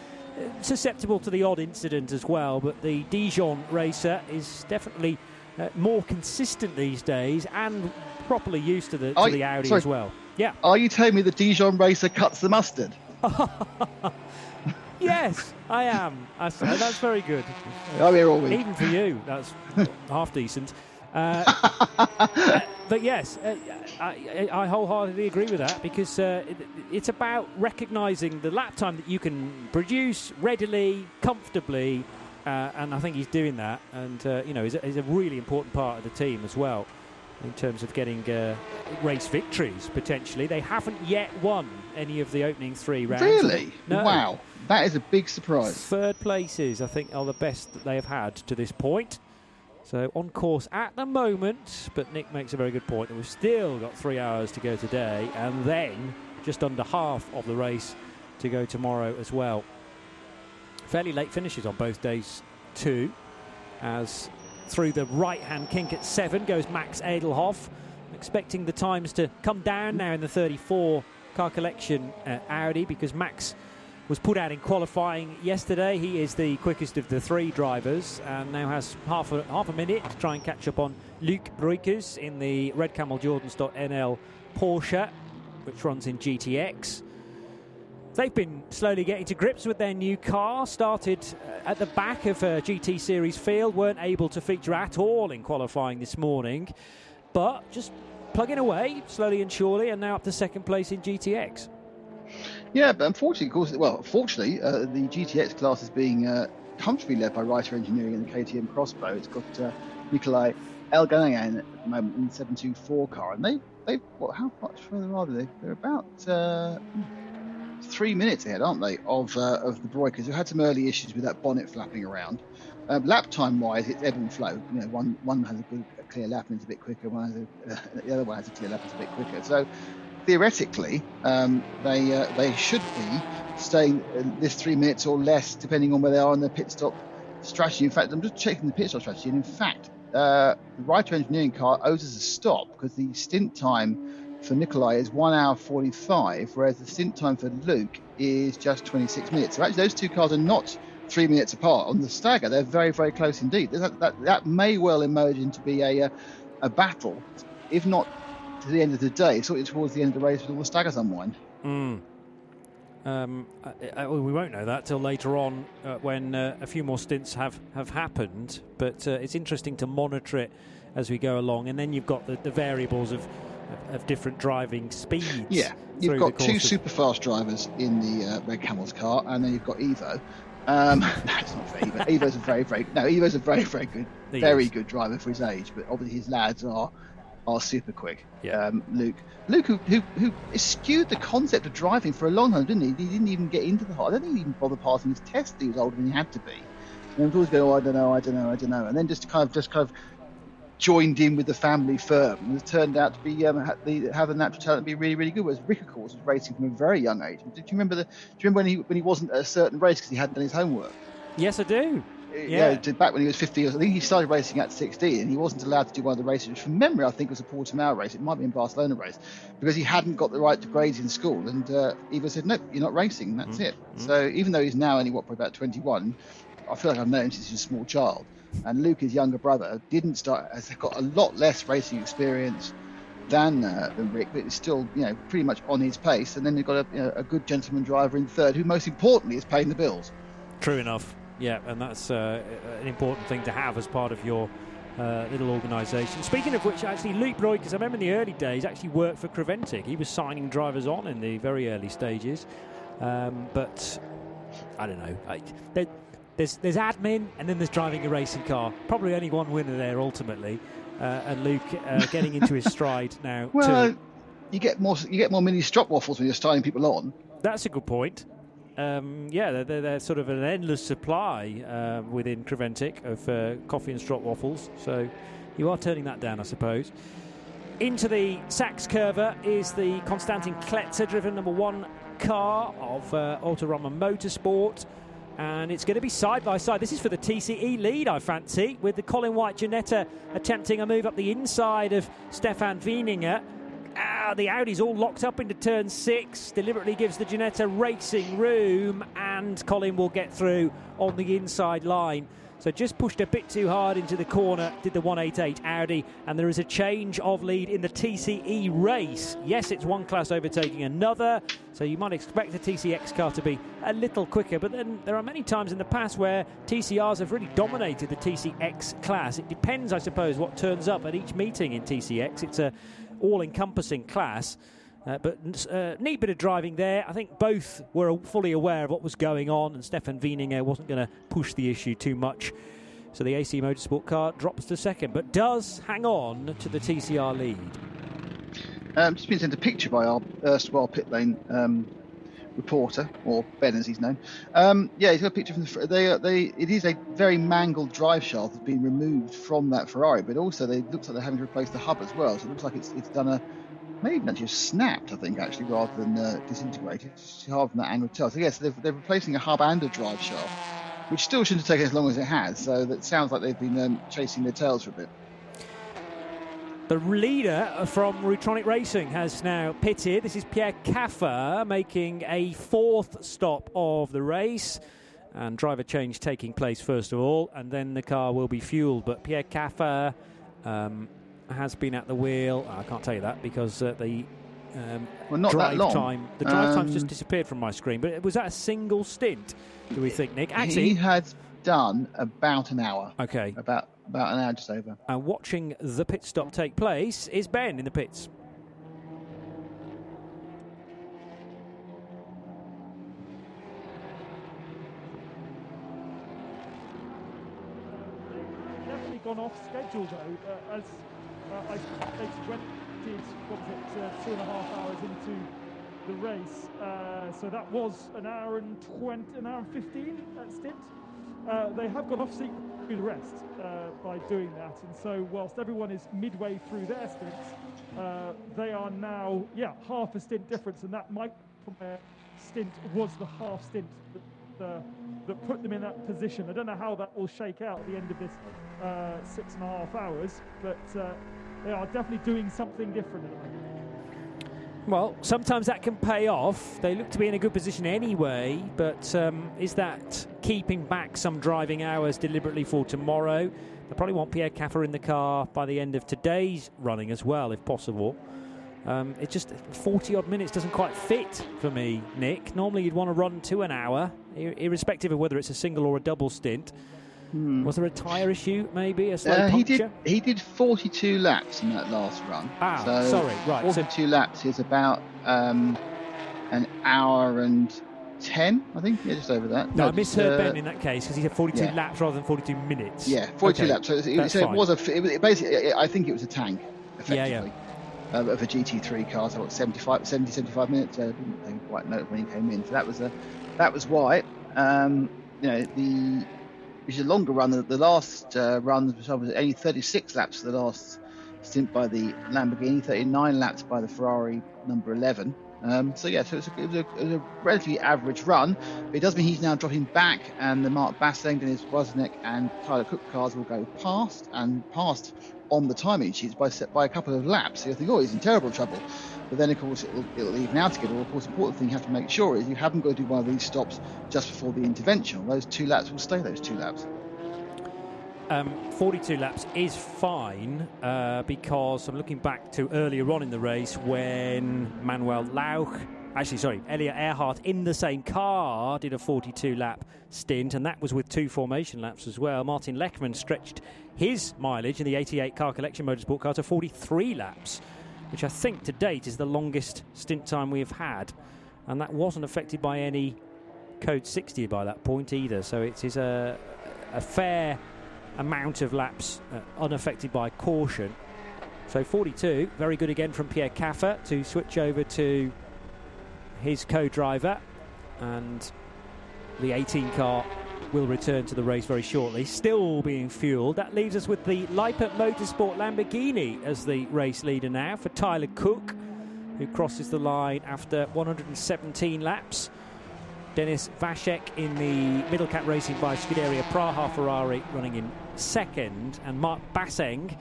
susceptible to the odd incident as well, but the Dijon racer is definitely uh, more consistent these days and properly used to the, to the Audi sorry, as well. Yeah. Are you telling me the Dijon racer cuts the mustard? <laughs> yes, I am. That's, that's very good. I'm here all week. Even for you, that's half decent. Uh, <laughs> but yes, uh, I, I, wholeheartedly agree with that because uh, it, it's about recognising the lap time that you can produce readily, comfortably, uh, and I think he's doing that. And uh, you know, he's a, he's a, really important part of the team as well in terms of getting uh, race victories potentially. They haven't yet won any of the opening three rounds. Really? No. Wow, that is a big surprise. Third places, I think, are the best that they have had to this point. So on course at the moment, but Nick makes a very good point that we've still got three hours to go today, and then just under half of the race to go tomorrow as well. Fairly late finishes on both days too, as through the right-hand kink at seven goes Max Edelhoff, expecting the times to come down now in the 34 car collection uh, Audi because Max was put out in qualifying yesterday. He is the quickest of the three drivers and now has half a, half a minute to try and catch up on Luke Breukers in the Red Camel Jordans.nl Porsche, which runs in GTX. They've been slowly getting to grips with their new car. Started uh, at the back of a GT Series field, weren't able to feature at all in qualifying this morning, but just plugging away slowly and surely, and now up to second place in GTX. Yeah, but unfortunately, of course, well, fortunately, uh, the GTX class is being uh, comfortably led by Reiter Engineering and the KTM Crossbow. It's got uh, Nikolai Elganayan at the moment in the 724 car, and they they what, how much further are they? They're about uh, three minutes ahead, aren't they, of uh, of the Breukers, who had some early issues with that bonnet flapping around. Um, lap time wise, it's ebb and flow. You know, one one has a good a clear lap and it's a bit quicker. One has a, <laughs> the other one has a clear lap and it's a bit quicker. So theoretically, um, they uh, they should be staying this three minutes or less, depending on where they are in their pit stop strategy. In fact, I'm just checking the pit stop strategy, and in fact, uh, the Reiter Engineering car owes us a stop because the stint time for Nikolai is one hour 45, whereas the stint time for Luke is just 26 minutes. So actually, those two cars are not three minutes apart on the stagger. They're very, very close indeed. That, that, that may well emerge into be a, a battle, if not to the end of the day, sort of towards the end of the race with all the staggers unwind. Mm. Um, I, I, we won't know that till later on uh, when uh, a few more stints have, have happened, but uh, it's interesting to monitor it as we go along. And then you've got the, the variables of, of, different driving speeds. Yeah, you've got two super fast drivers in the uh, Red Camels car, and then you've got Ivo. Um, <laughs> that's not for Ivo. Ivo's a very, very no. Ivo's a very, very good, He very is. good driver for his age. But obviously his lads are are super quick. Yeah. Um, Luke, Luke, who, who who eschewed the concept of driving for a long time, didn't he? He didn't even get into the. I don't think he even bothered passing his test. He was older than he had to be. And he was always going, oh, I don't know, I don't know, I don't know, and then just kind of just kind of joined in with the family firm and it turned out to be um, the, have the natural talent to be really really good. Whereas Rick, of course, was racing from a very young age. Did you remember the? Do you remember when he when he wasn't at a certain race because he hadn't done his homework? Yes, I do. Yeah, to- back when he was 50 years, I think he started racing at 16 and he wasn't allowed to do one of the races, which from memory I think was a Portimao race. It might be in Barcelona race because he hadn't got the right to grades in school. And uh, Ivo said, nope, you're not racing. That's it. So even though he's now only, what, probably about 21, I feel like I've known him since he was a small child. And Luke, his younger brother, didn't start, has got a lot less racing experience than uh, than Rick, but is still, you know, pretty much on his pace. And then you've got a, you know, a good gentleman driver in third, who most importantly is paying the bills. True enough. Yeah, and that's uh, an important thing to have as part of your uh, little organisation. Speaking of which, actually, Luke Roy, because I remember in the early days, actually worked for Creventic. He was signing drivers on in the very early stages. Um, but I don't know. I, there, there's there's admin, and then there's driving a racing car. Probably only one winner there ultimately. Uh, and Luke uh, <laughs> getting into his stride now. Well, too. you get more you get more mini stroopwafels when you're starting people on. That's a good point. Um, yeah, they're, they're, sort of an endless supply uh, within Creventic of uh, coffee and stroopwafels. So you are turning that down, I suppose. Into the Sachskurve is the Konstantin Kletzer driven number one car of uh, Autorama Motorsport. And it's going to be side by side. This is for the TCE lead, I fancy, with the Colin White Ginetta attempting a move up the inside of Stefan Wieninger. Ah, the Audi's all locked up into turn six. Deliberately gives the Ginetta racing room, and Colin will get through on the inside line. So just pushed a bit too hard into the corner, did the 188 Audi, and there is a change of lead in the TCE race. Yes, it's one class overtaking another, so you might expect the TCX car to be a little quicker, but then there are many times in the past where TCRs have really dominated the TCX class. It depends, I suppose, what turns up at each meeting in TCX. It's a all-encompassing class. Uh, but uh, neat bit of driving there. I think both were fully aware of what was going on, and Stefan Wieninger wasn't going to push the issue too much. So the AC Motorsport car drops to second, but does hang on to the TCR lead. Um, just been sent a picture by our erstwhile pit lane um, reporter, or Ben as he's known. Um, yeah, he's got a picture from the. They, uh, they, it is a very mangled drive shaft that's been removed from that Ferrari, but also they looks like they're having to replace the hub as well. So it looks like it's it's done a maybe even actually snapped, I think, actually, rather than uh, disintegrated. It's hard from that angle to tell. So yes, they're, they're replacing a hub and a drive shaft, which still shouldn't have taken as long as it has. So that sounds like they've been um, chasing their tails for a bit. The leader from Rutronik Racing has now pitted. This is Pierre Kaffer making a fourth stop of the race. And driver change taking place first of all, and then the car will be fueled. But Pierre Kaffer um, has been at the wheel. I can't tell you that because uh, the um, Well, not that drive long. time the drive time's just Um, disappeared from my screen. But was that a single stint? Do we think, Nick? Actually, he has done about an hour. okay. About about an hour just over. And watching the pit stop take place is Ben in the pits. definitely gone off schedule though, uh, as uh, I stated when did what was it uh, two and a half hours into the race. Uh, so that was an hour and twenty, an hour and fifteen at stint. Uh, they have gone off sequence the rest uh, by doing that, and so whilst everyone is midway through their stints, uh, they are now yeah half a stint difference, and that might stint was the half stint that, uh, that put them in that position. I don't know how that will shake out at the end of this uh, six and a half hours, but uh, they are definitely doing something different at the moment. Well, sometimes that can pay off. They look to be in a good position anyway, but um, is that keeping back some driving hours deliberately for tomorrow? They probably want Pierre Kaffer in the car by the end of today's running as well, if possible. Um, it's just 40 odd minutes doesn't quite fit for me, Nick. Normally you'd want to run to an hour, ir- irrespective of whether it's a single or a double stint. Was there a tyre issue, maybe? A slow Uh, he did. He did 42 laps in that last run. Ah, so sorry, right, so- 42 laps is about um, an hour and 10, I think. Yeah, just over that. No, I misheard uh, Ben in that case because he said 42 yeah. laps rather than 42 minutes. Yeah, 42 okay. laps. So, it, so it was a. It, basically, I think it was a tank, effectively. Yeah, yeah. Uh, of a GT3 car, so what, 75, 70, 75 minutes. I didn't quite know when he came in. So that was a, that was why. Um, you know, the which is a longer run. The, the last uh, run was only 36 laps for the last stint by the Lamborghini, 39 laps by the Ferrari number 11. Um, so yeah, so a, it, was a, it was a, relatively average run, but it does mean he's now dropping back, and the Mark Basseng, Dennis Wozniak, and Tyler Cooke cars will go past and past on the timing sheets by by a couple of laps. So you think, oh, he's in terrible trouble. But then, of course, it'll, it'll even out again. Well, of course, the important thing you have to make sure is you haven't got to do one of these stops just before the intervention. Those two laps will stay those two laps. Um, 42 laps is fine uh, because I'm looking back to earlier on in the race when Manuel Lauch, actually, sorry, Elliot Earhart in the same car did a 42 lap stint, and that was with two formation laps as well. Martin Lechman stretched his mileage in the 88 car collection motorsport car to 43 laps, which I think to date is the longest stint time we have had, and that wasn't affected by any code 60 by that point either. So it is a, a fair amount of laps uh, unaffected by caution. So 42, very good again from Pierre Kaffer to switch over to his co-driver and the 18 car will return to the race very shortly, still being fueled. That leaves us with the Leipert Motorsport Lamborghini as the race leader now for Tyler Cooke, who crosses the line after 117 laps. Dennis Waszek in the Middle Cat Racing by Scuderia Praha Ferrari running in second, and Mark Basseng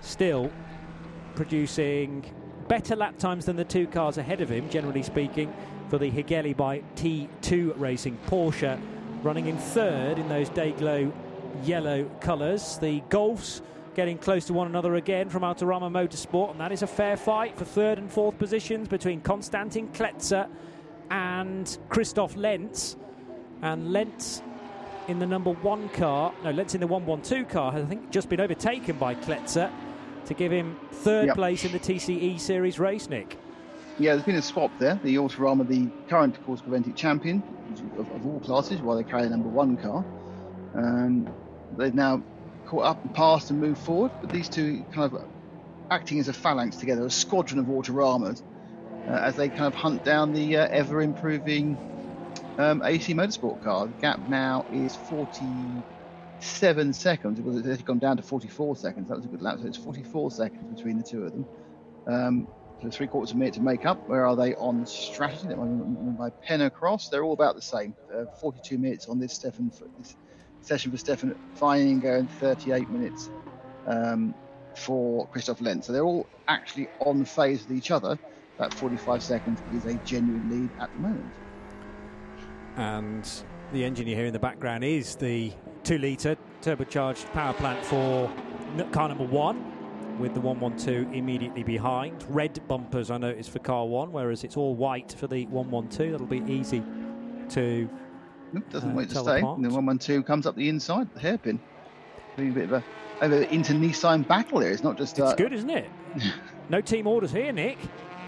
still producing better lap times than the two cars ahead of him, generally speaking, for the Hageli by T2 Racing Porsche, running in third in those day glow yellow colours. The Golfs getting close to one another again from Autorama Motorsport, and that is a fair fight for third and fourth positions between Konstantin Kletzer and Christoph Lenz. And Lenz in the number one car, no, Lenz in the 112 car has, I think, just been overtaken by Kletzer to give him third yep. place in the TCE Series race, Nick. Yeah, there's been a swap there. The Autorama, the current course Creventic champion of, of, all classes, while they carry the number one car. Um, they've now caught up and passed and moved forward, but these two kind of acting as a phalanx together, a squadron of Autoramas, uh, as they kind of hunt down the uh, ever improving um, AC Motorsport car. The gap now is 47 seconds. It was it gone down to 44 seconds. That was a good lap. So it's 44 seconds between the two of them. Um, three quarters of a minute to make up. Where are they on strategy? By pen across, they're all about the same. Uh, 42 minutes on this Stefan this session for Stefan Feininger and 38 minutes um, for Christoph Lenz. So they're all actually on phase with each other. That 45 seconds is a genuine lead at the moment and the engineer here in the background is the two litre turbocharged power plant for car number one with the 112 immediately behind. Red bumpers I noticed for car one, whereas it's all white for the 112. That'll be easy to. doesn't uh, wait to stay. And the 112 comes up the inside, the hairpin. Being a bit of a over inter Nissan battle here. It's not just. Uh, it's good, isn't it? <laughs> no team orders here, Nick.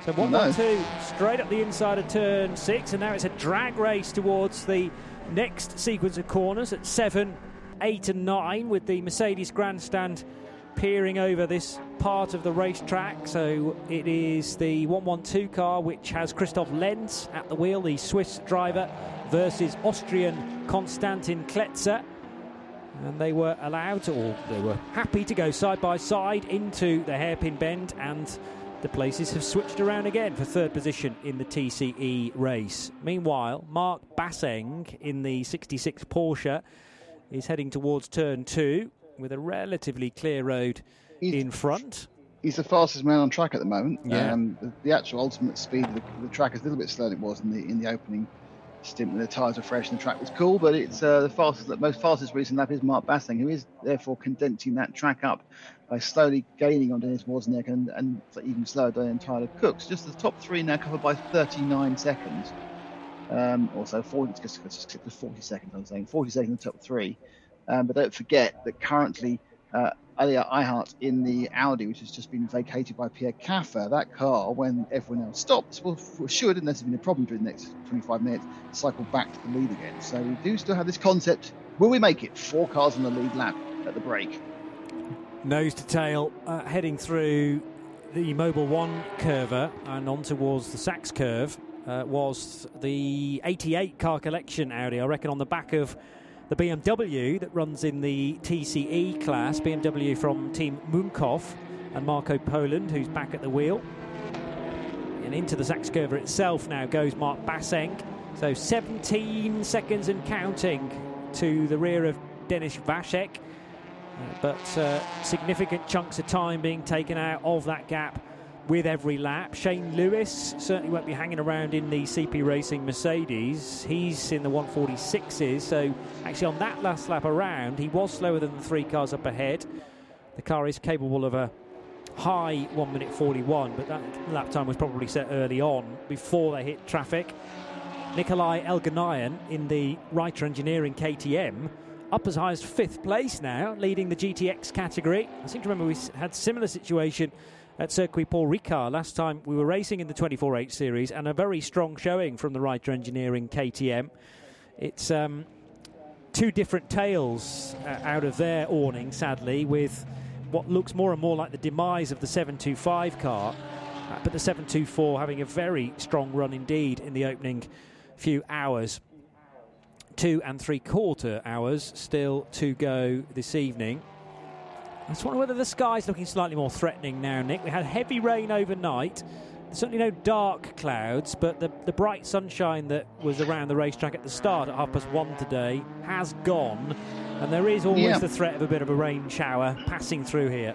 So one, no. straight up the inside of turn six, and now it's a drag race towards the next sequence of corners at seven, eight, and nine, with the Mercedes grandstand peering over this part of the racetrack. So it is the 112 car, which has Christoph Lenz at the wheel, the Swiss driver, versus Austrian Konstantin Kletzer. And they were allowed or they were happy to go side by side into the hairpin bend and the places have switched around again for third position in the TCE race. Meanwhile, Mark Basseng in the 66 Porsche is heading towards turn two with a relatively clear road he's, in front. He's the fastest man on track at the moment. Yeah. Um, the, the, actual ultimate speed of the, the, track is a little bit slower than it was in the in the opening stint when the tyres were fresh and the track was cool. But it's uh, the fastest, the most fastest recent lap is Mark Basseng, who is therefore condensing that track up by slowly gaining on Dennis Wozniak and, and even slower than Tyler Cooke's. Just the top three now covered by 39 seconds. Um, also, 40, just, just click the 40 seconds, I'm saying 40 seconds the top three. Um, but don't forget that currently uh, Elia Erhart in the Audi, which has just been vacated by Pierre Kaffer. That car, when everyone else stops, will sure, unless there's been a problem during the next 25 minutes, cycle back to the lead again. So we do still have this concept. Will we make it? Four cars on the lead lap at the break. Nose to tail, uh, heading through the Mobil 1 curver and on towards the Sachskurve uh, was the 88 car collection Audi. I reckon on the back of the BMW that runs in the TCE class, BMW from Team Munkow and Marco Poland, who's back at the wheel. And into the Sachskurve itself now goes Mark Basseng. So 17 seconds and counting to the rear of Dennis Waszek. Uh, but uh, significant chunks of time being taken out of that gap with every lap. Shane Lewis certainly won't be hanging around in the CP Racing Mercedes. He's in the 146s, so actually on that last lap around, he was slower than the three cars up ahead. The car is capable of a high 1 minute 41, but that lap time was probably set early on before they hit traffic. Nikolai Elghanayan in the Reiter Engineering KTM up as high as fifth place now, leading the GTX category. I seem to remember we had similar situation at Circuit Paul Ricard last time we were racing in the 24H series, and a very strong showing from the Reiter Engineering KTM. It's um, two different tales uh, out of their awning, sadly, with what looks more and more like the demise of the 725 car. Uh, but the 724 having a very strong run indeed in the opening few hours. Two and three quarter hours still to go this evening. I just wonder whether the sky's looking slightly more threatening now, Nick. We had heavy rain overnight. certainly no dark clouds, but the, the bright sunshine that was around the racetrack at the start at half past one today has gone, and there is always yeah. the threat of a bit of a rain shower passing through here.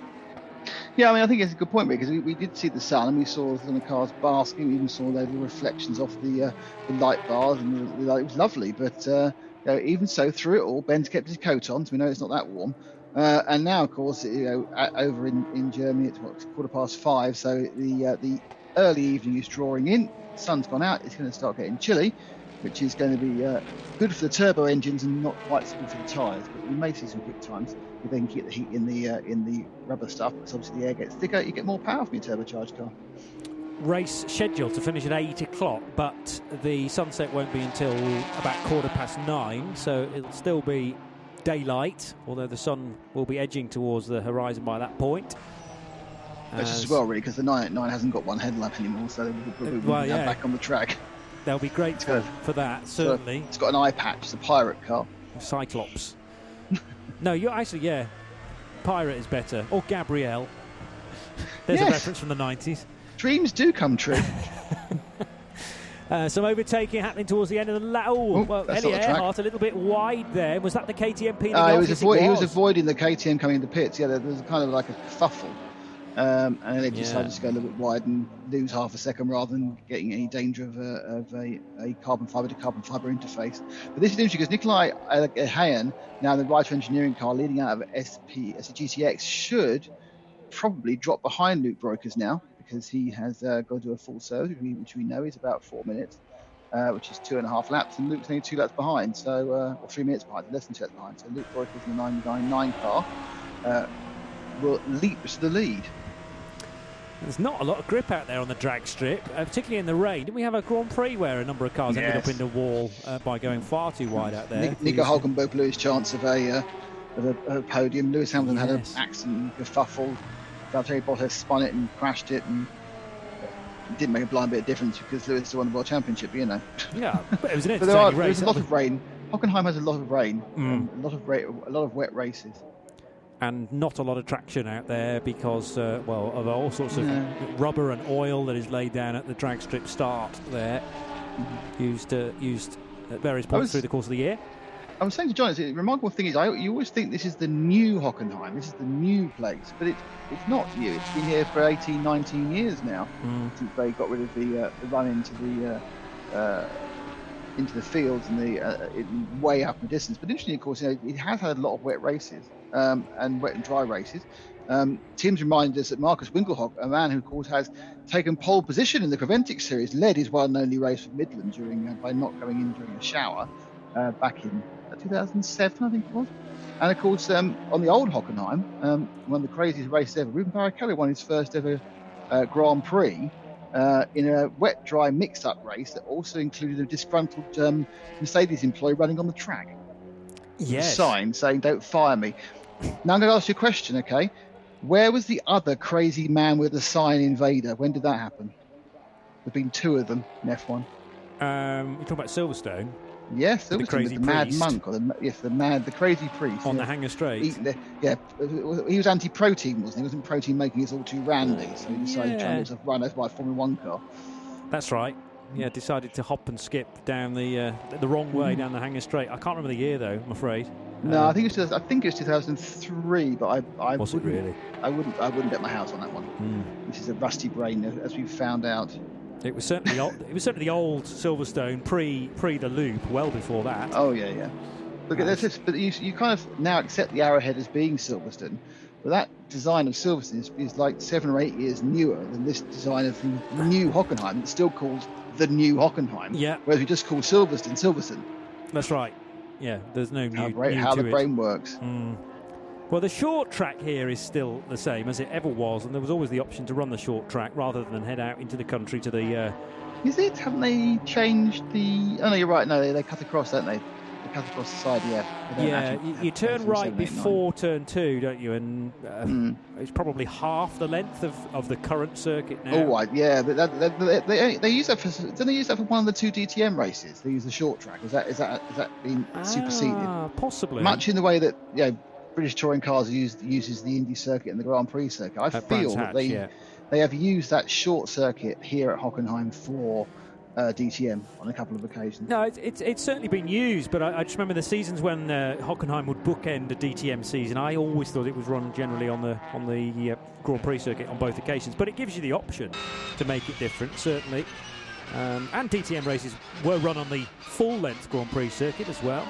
Yeah, I mean, I think it's a good point because we, we did see the sun and we saw the cars basking. We even saw the reflections off the, uh, the light bars, and the, it was lovely. But uh, you know, even so, through it all, Ben's kept his coat on, so we know it's not that warm. Uh, and now, of course, you know, over in, in Germany, it's what, quarter past five, so the uh, the early evening is drawing in. The sun's gone out. It's going to start getting chilly, which is going to be uh, good for the turbo engines and not quite so good for the tyres. But we may see some quick times. You then get the heat in the uh, in the rubber stuff, because obviously the air gets thicker. You get more power from your turbocharged car. Race scheduled to finish at eight o'clock, but the sunset won't be until about quarter past nine, so it'll still be daylight, although the sun will be edging towards the horizon by that point. As, as well, really, because the 989 hasn't got one headlamp anymore, so we'll probably uh, well, yeah. back on the track. They'll be great for, for that, certainly. It's got an eye patch, it's a pirate car. Cyclops. <laughs> no, you're actually, yeah. Pirate is better. Or Gabrielle. There's yes. a reference from the 90s. Dreams do come true. <laughs> Uh, some overtaking happening towards the end of the lap. Oh, well, Elia Erhart a little bit wide there. Was that the KTM uh, he, was he was avoiding the KTM coming into pits. Yeah, there was kind of like a kerfuffle. Um, and they decided yeah. to go a little bit wide and lose half a second rather than getting any danger of a, of a, a carbon fibre to carbon fibre interface. But this is interesting because Nikolai Hayan, now the Reiter Engineering car leading out of SP, GTX, should probably drop behind Luke Breukers now because he has uh, got to do a full service, which we know is about four minutes, uh, which is two and a half laps, and Luke's only two laps behind, so uh, or three minutes behind, less than two laps behind. So Luke Breukers in the 999 car uh, will leap to the lead. There's not a lot of grip out there on the drag strip, uh, particularly in the rain. Didn't we have a Grand Prix where a number of cars yes. ended up in the wall uh, by going far too wide out there? Nico Hulkenberg blew his chance of a, of a, a podium. Lewis Hamilton yes. had an accident, kerfuffle. Valtteri Bottas spun it and crashed it, and it didn't make a blind bit of difference because Lewis won the world championship, you know. Yeah, but it was an <laughs> entertaining there are, race. There's a lot of rain. Hockenheim has a lot of rain, mm. a lot of ra- a lot of wet races, and not a lot of traction out there because, uh, well, of all sorts of rubber and oil that is laid down at the drag strip start there, mm-hmm. used uh, used at various points was, through the course of the year. I was saying to John, the remarkable thing is, I, you always think this is the new Hockenheim, this is the new place, but it's it's not new. It's been here for 18, 19 years now mm. since they got rid of the, uh, the run into the uh, uh, into the fields and the uh, way up in the distance. But interestingly, of course, you know, it has had a lot of wet races um, and wet and dry races. Um, Tim's reminded us that Markus Winkelhock, a man who, of course, has taken pole position in the Creventic series, led his one and only race for Midland during uh, by not going in during a shower uh, back in 2007, I think it was. And of course, um, on the old Hockenheim, um, one of the craziest races ever, Reuben Barrichello won his first ever uh, Grand Prix uh, in a wet dry mix up race that also included a disgruntled um, Mercedes employee running on the track. Yes. A sign saying, Don't fire me. Now I'm going to ask you a question, okay? Where was the other crazy man with the sign invader? When did that happen? There have been two of them in F1. Um, you're talking about Silverstone Yes, there The was crazy the mad priest. monk, or the yes, the mad, the crazy priest on yeah. the Hangar Straight. He, the- yeah, he was anti-protein, wasn't he? He wasn't protein making us all too randy, so he decided to Yeah. get run over by a Formula One car. That's right. Yeah, decided to hop and skip down the uh, the wrong way down the Hangar Straight. I can't remember the year though. I'm afraid. No, Um, I think it was. I think it was 2003, but I, I Was it wouldn't, really? I wouldn't, I wouldn't bet my house on that one. Hmm. This is a rusty brain, as we've found out. It was certainly old, it was certainly the old Silverstone pre pre the loop, well before that. Oh yeah, yeah. Look at this, but you, you kind of now accept the Arrowhead as being Silverstone, but that design of Silverstone is, is like seven or eight years newer than this design of the new Hockenheim. It's still called the new Hockenheim. Yeah. Whereas we just call Silverstone Silverstone. That's right. Yeah, there's no new, How, bra- new how the it. brain works. Mm. Well, the short track here is still the same as it ever was, and there was always the option to run the short track rather than head out into the country to the. Uh, Is it? Haven't they changed the? Oh no, you're right. No, they, they cut across, don't they? They cut across the side. Yeah. Yeah, you, you turn right seven, eight, nine. before turn two, don't you? And uh, Mm. it's probably half the length of, of the current circuit now. Oh, right, yeah, but that, that, they, they, they use that for. Didn't they use that for one of the two DTM races? They use the short track. Is that is that is that been superseded? Ah, possibly. Much in the way that you know, British touring cars use uses the Indy circuit and the Grand Prix circuit. I At feel Brands that they yeah. they have used that short circuit here at Hockenheim for uh, DTM on a couple of occasions. No, it's, it's, it's certainly been used, but I, I just remember the seasons when uh, Hockenheim would bookend a DTM season. I always thought it was run generally on the on the uh, Grand Prix circuit on both occasions, but it gives you the option to make it different, certainly. Um, and DTM races were run on the full length Grand Prix circuit as well,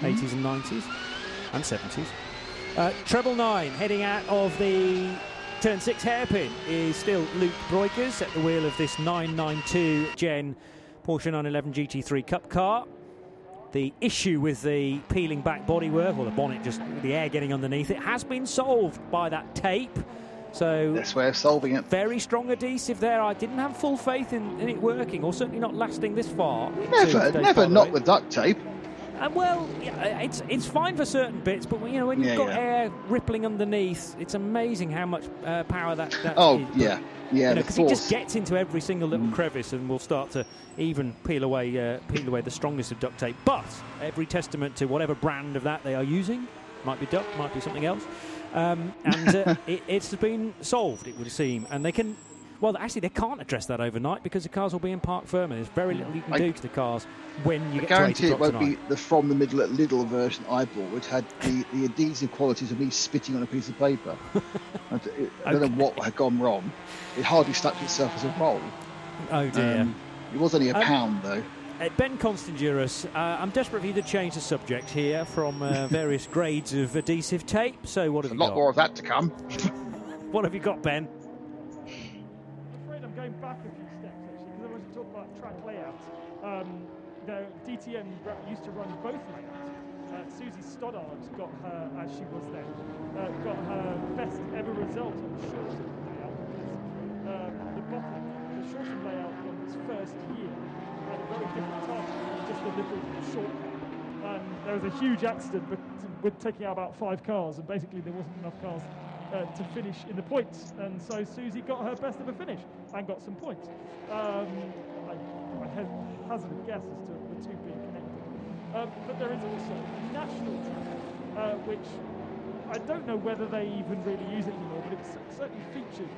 80s and 90s and 70s. Uh, treble nine heading out of the turn six hairpin is still Luke Breukers at the wheel of this 992 Gen Porsche 911 GT3 Cup car. The issue with the peeling back bodywork, or the bonnet, just the air getting underneath it, has been solved by that tape. So That's way of solving it. very strong adhesive there. I didn't have full faith in, in it working, or certainly not lasting this far. Never, never not it. with duct tape. Uh, well, it's it's fine for certain bits, but when, you know when you've Yeah, got yeah. air rippling underneath, it's amazing how much uh, power that. that Oh is. Yeah, yeah. because it just gets into every single little crevice and will start to even peel away uh, peel away the strongest of duct tape. But every testament to whatever brand of that they are using, might be duct, might be something else, um, and uh, <laughs> it, it's been solved. It would seem, and they can. Well, actually, they can't address that overnight because the cars will be in parc fermé, and there's very little you can I- do to the cars when you I get guarantee to 8 it won't tonight. be the from the middle at Lidl version I bought, which had the, the adhesive qualities of me spitting on a piece of paper. <laughs> I don't know what had gone wrong. It hardly stuck to itself as a roll. Oh dear. Um, it was only a Um, pound though. Uh, ben Constanduros, uh, I'm desperate for you to change the subject here from uh, <laughs> various grades of adhesive tape. So what have A you got? A lot more of that to come. What have you got, Ben? I'm afraid I'm going back a few steps actually because I want to talk about track layout. Um, know, DTM used to run both layouts. Uh, Susie Stoddart got her, as she was then, uh, got her best ever result on the Shorten layout because um, the bottom, the Shorten layout on its first year had a very different target, just a little shortcut. And there was a huge accident with, with taking out about five cars, and basically there wasn't enough cars uh, to finish in the points. And so Susie got her best ever finish and got some points. Um, I, I ha- hazard a guess as to connected. Um, but there is also national track, uh, which I don't know whether they even really use it anymore, but it's certainly featured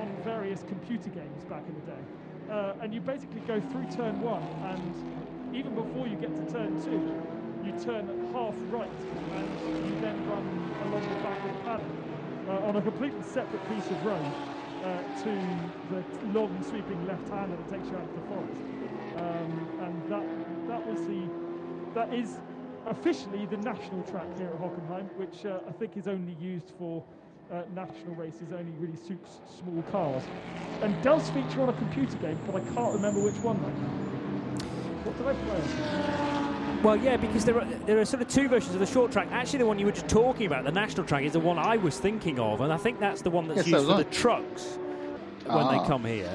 on various computer games back in the day. Uh, and you basically go through turn one, and even before you get to turn two, you turn half right, and you then run along the back of the paddock uh, on a completely separate piece of road uh, to the long sweeping left-hander that takes you out of the forest. Um, and that that was the that is officially the national track here at Hockenheim, which uh, I think is only used for uh, national races, only really suits small cars, and does feature on a computer game, but I can't remember which one. Though. What did I play? Well, yeah, because there are there are sort of two versions of the short track. Actually, the one you were just talking about, the national track, is the one I was thinking of, and I think that's the one that's Yes, so used for was the trucks when Ah. they come here.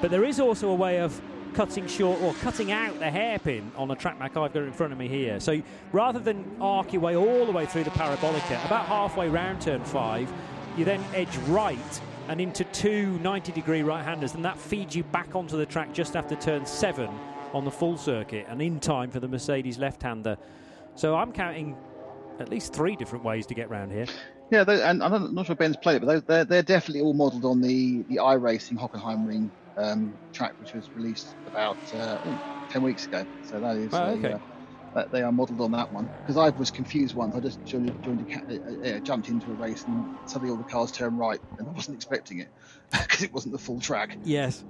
But there is also a way of cutting short or cutting out the hairpin on the track map I've got in front of me here. So rather than arc your way all the way through the parabolica, about halfway round turn five, you then edge right and into two 90 degree right handers, and that feeds you back onto the track just after turn seven on the full circuit and in time for the Mercedes left hander. So I'm counting at least three different ways to get round here. Yeah, and I'm not sure Ben's played it, but they- they're, they're definitely all modelled on the the iRacing Hockenheimring um, track, which was released about uh, ten weeks ago. So that is Oh, a, uh, that they are modelled on that one. Because I was confused once. I just joined, joined a, ca- uh, uh, jumped into a race and suddenly all the cars turned right, and I wasn't expecting it <laughs> because it wasn't the full track. Yes.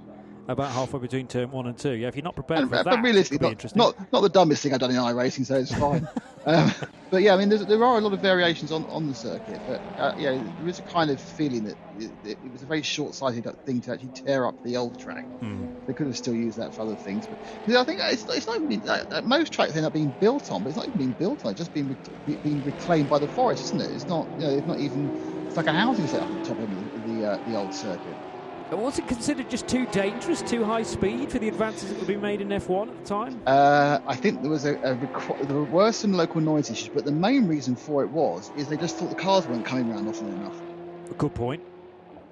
About halfway between turn one and two. Yeah, if you're not prepared And, for uh, that, but it realistically, not, interesting. not not the dumbest thing I've done in iRacing, so it's fine. <laughs> um, but yeah, I mean, there's, there are a lot of variations on, on the circuit, but uh, yeah, there is a kind of feeling that it, it was a very short-sighted thing to actually tear up the old track. Hmm. They could have still used that for other things, but I think it's, it's not even been, uh, most tracks end up being built on, but it's not even being built on. It's just being being reclaimed by the forest, isn't it? It's not, you know, it's not even. It's like a housing set up at the top of the the, uh, the old circuit. Was it considered just too dangerous, too high speed for the advances that were being made in F1 at the time? Uh, I think there was a, a requ- there were some local noise issues, but the main reason for it was is they just thought the cars weren't coming around often enough. Good point.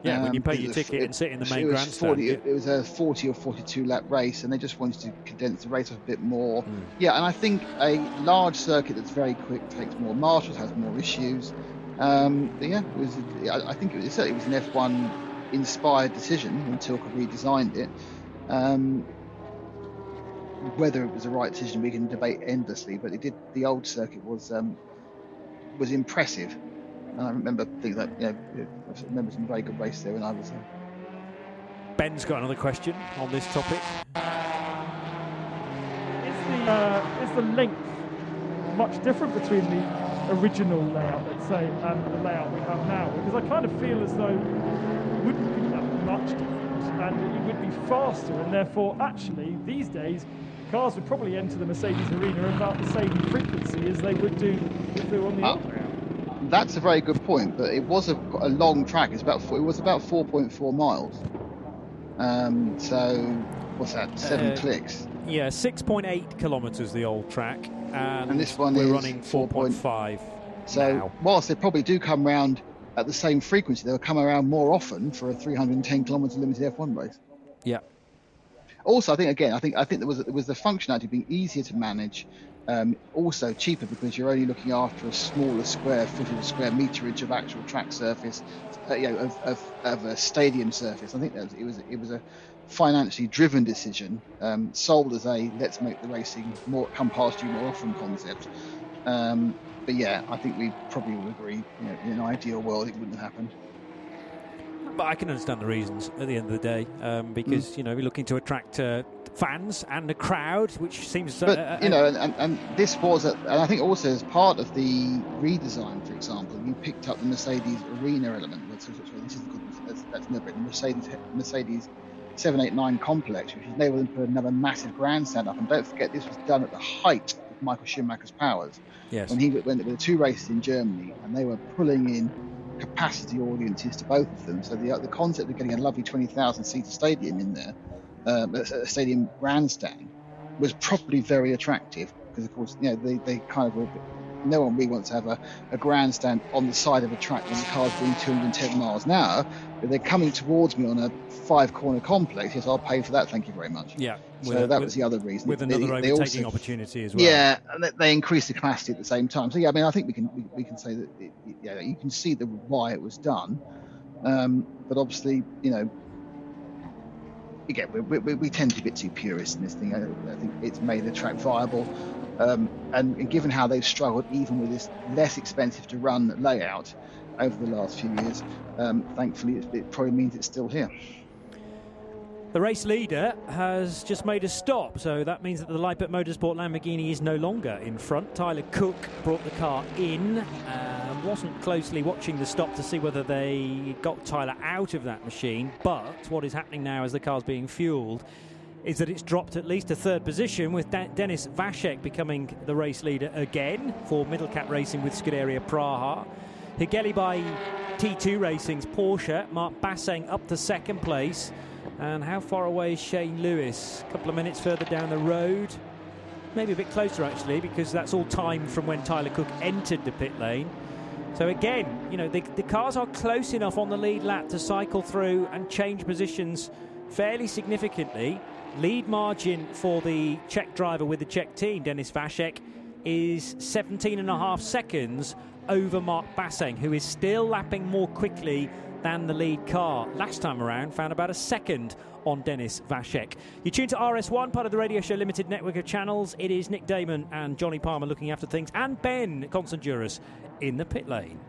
Yeah, when you Um, pay your ticket it- and sit in the main was grandstand. 40, yeah. it, it was a 40 or 42 lap race, and they just wanted to condense the race off a bit more. Hmm. Yeah, and I think a large circuit that's very quick takes more marshals, has more issues. Um, yeah, it was. I, I think it was certainly was an F1 inspired decision when Tilke redesigned it. Um, whether it was the right decision, we can debate endlessly. But it did. The old circuit was um, was impressive, and I remember things like you know, I remember some very good races there when I was there. Ben's got another question on this topic. Is the uh, is the length much different between the original layout, let's say, and the layout we have now? Because I kind of feel as though it wouldn't be that much different, and it would be faster, and therefore, actually, these days, cars would probably enter the Mercedes arena about the same frequency as they would do if they were on the Ah. old layout. That's a very good point, but it was a, a long track. It's about four, it was about 4.4 miles. Um, so what's that? Seven Uh, clicks. Yeah, 6.8 kilometres the old track, and, And this one we're is running 4 point- 4.5. So now. whilst they probably do come round at the same frequency, they'll come around more often for a 310 kilometre limited F1 race. Yeah. Also, I think again, I think I think there was there was the functionality being easier to manage, um, also cheaper because you're only looking after a smaller square footage, a square meterage of actual track surface, uh, you know, of, of, of a stadium surface. I think that was, it was it was a financially driven decision, um, sold as a let's make the racing more come past you more often concept. Um, but yeah, I think we probably would agree. You know, in an ideal world, it wouldn't happen. But I can understand the reasons at the end of the day, um, because you know we're looking to attract uh, fans and a crowd, which seems. But uh, you know, and, and, and this was, a, and I think also as part of the redesign, for example, you picked up the Mercedes arena element. Which, which, which this is that's, that's but the Mercedes Mercedes 789 complex, which is enabled them to put another massive grandstand up. And don't forget, this was done at the height Michael Schumacher's powers yes. when he there were two races in Germany, and they were pulling in capacity audiences to both of them. So the the concept of getting a lovely 20,000 seater stadium in there, um, a stadium grandstand, was probably very attractive because of course you know they, they kind of were. bit- No one really wants to have a, a grandstand on the side of a track when the car's doing 210 miles an hour. If they're coming towards me on a five corner complex, yes, I'll pay for that. Thank you very much. yeah. So with- that with- was the other reason. with They- another they overtaking also- opportunity as well. yeah, and they- they increased the capacity at the same time. So yeah, I mean, I think we can we, we can say that it- yeah, you can see the why it was done, um, but obviously, you know, again, we, we, we tend to be a bit too purist in this thing. I, I think it's made the track viable, um, and, and given how they've struggled, even with this less expensive to run layout over the last few years, um, thankfully, it, it probably means it's still here. The race leader has just made a stop, so that means that the Leipert Motorsport Lamborghini is no longer in front. Tyler Cooke brought the car in, uh, wasn't closely watching the stop to see whether they got Tyler out of that machine, but what is happening now as the car's being fueled is that it's dropped at least a third position with De- Dennis Waszek becoming the race leader again for Middle Cap Racing with Scuderia Praha. Hageli by T2 Racing's Porsche, Mark Basseng up to second place. And how far away is Shane Lewis? A couple of minutes further down the road. Maybe a bit closer actually, because that's all time from when Tyler Cooke entered the pit lane. So again, you know, the, the cars are close enough on the lead lap to cycle through and change positions fairly significantly. Lead margin for the Czech driver with the Czech team, Dennis Waszek, is 17 and a half seconds over Mark Basseng, who is still lapping more quickly than the lead car. Last time around, found about a second on Dennis Waszek. You tune to RS1, part of the Radio Show Limited network of channels. It is Nick Daman and Jonny Palmer looking after things, and Ben Constanduros in the pit lane.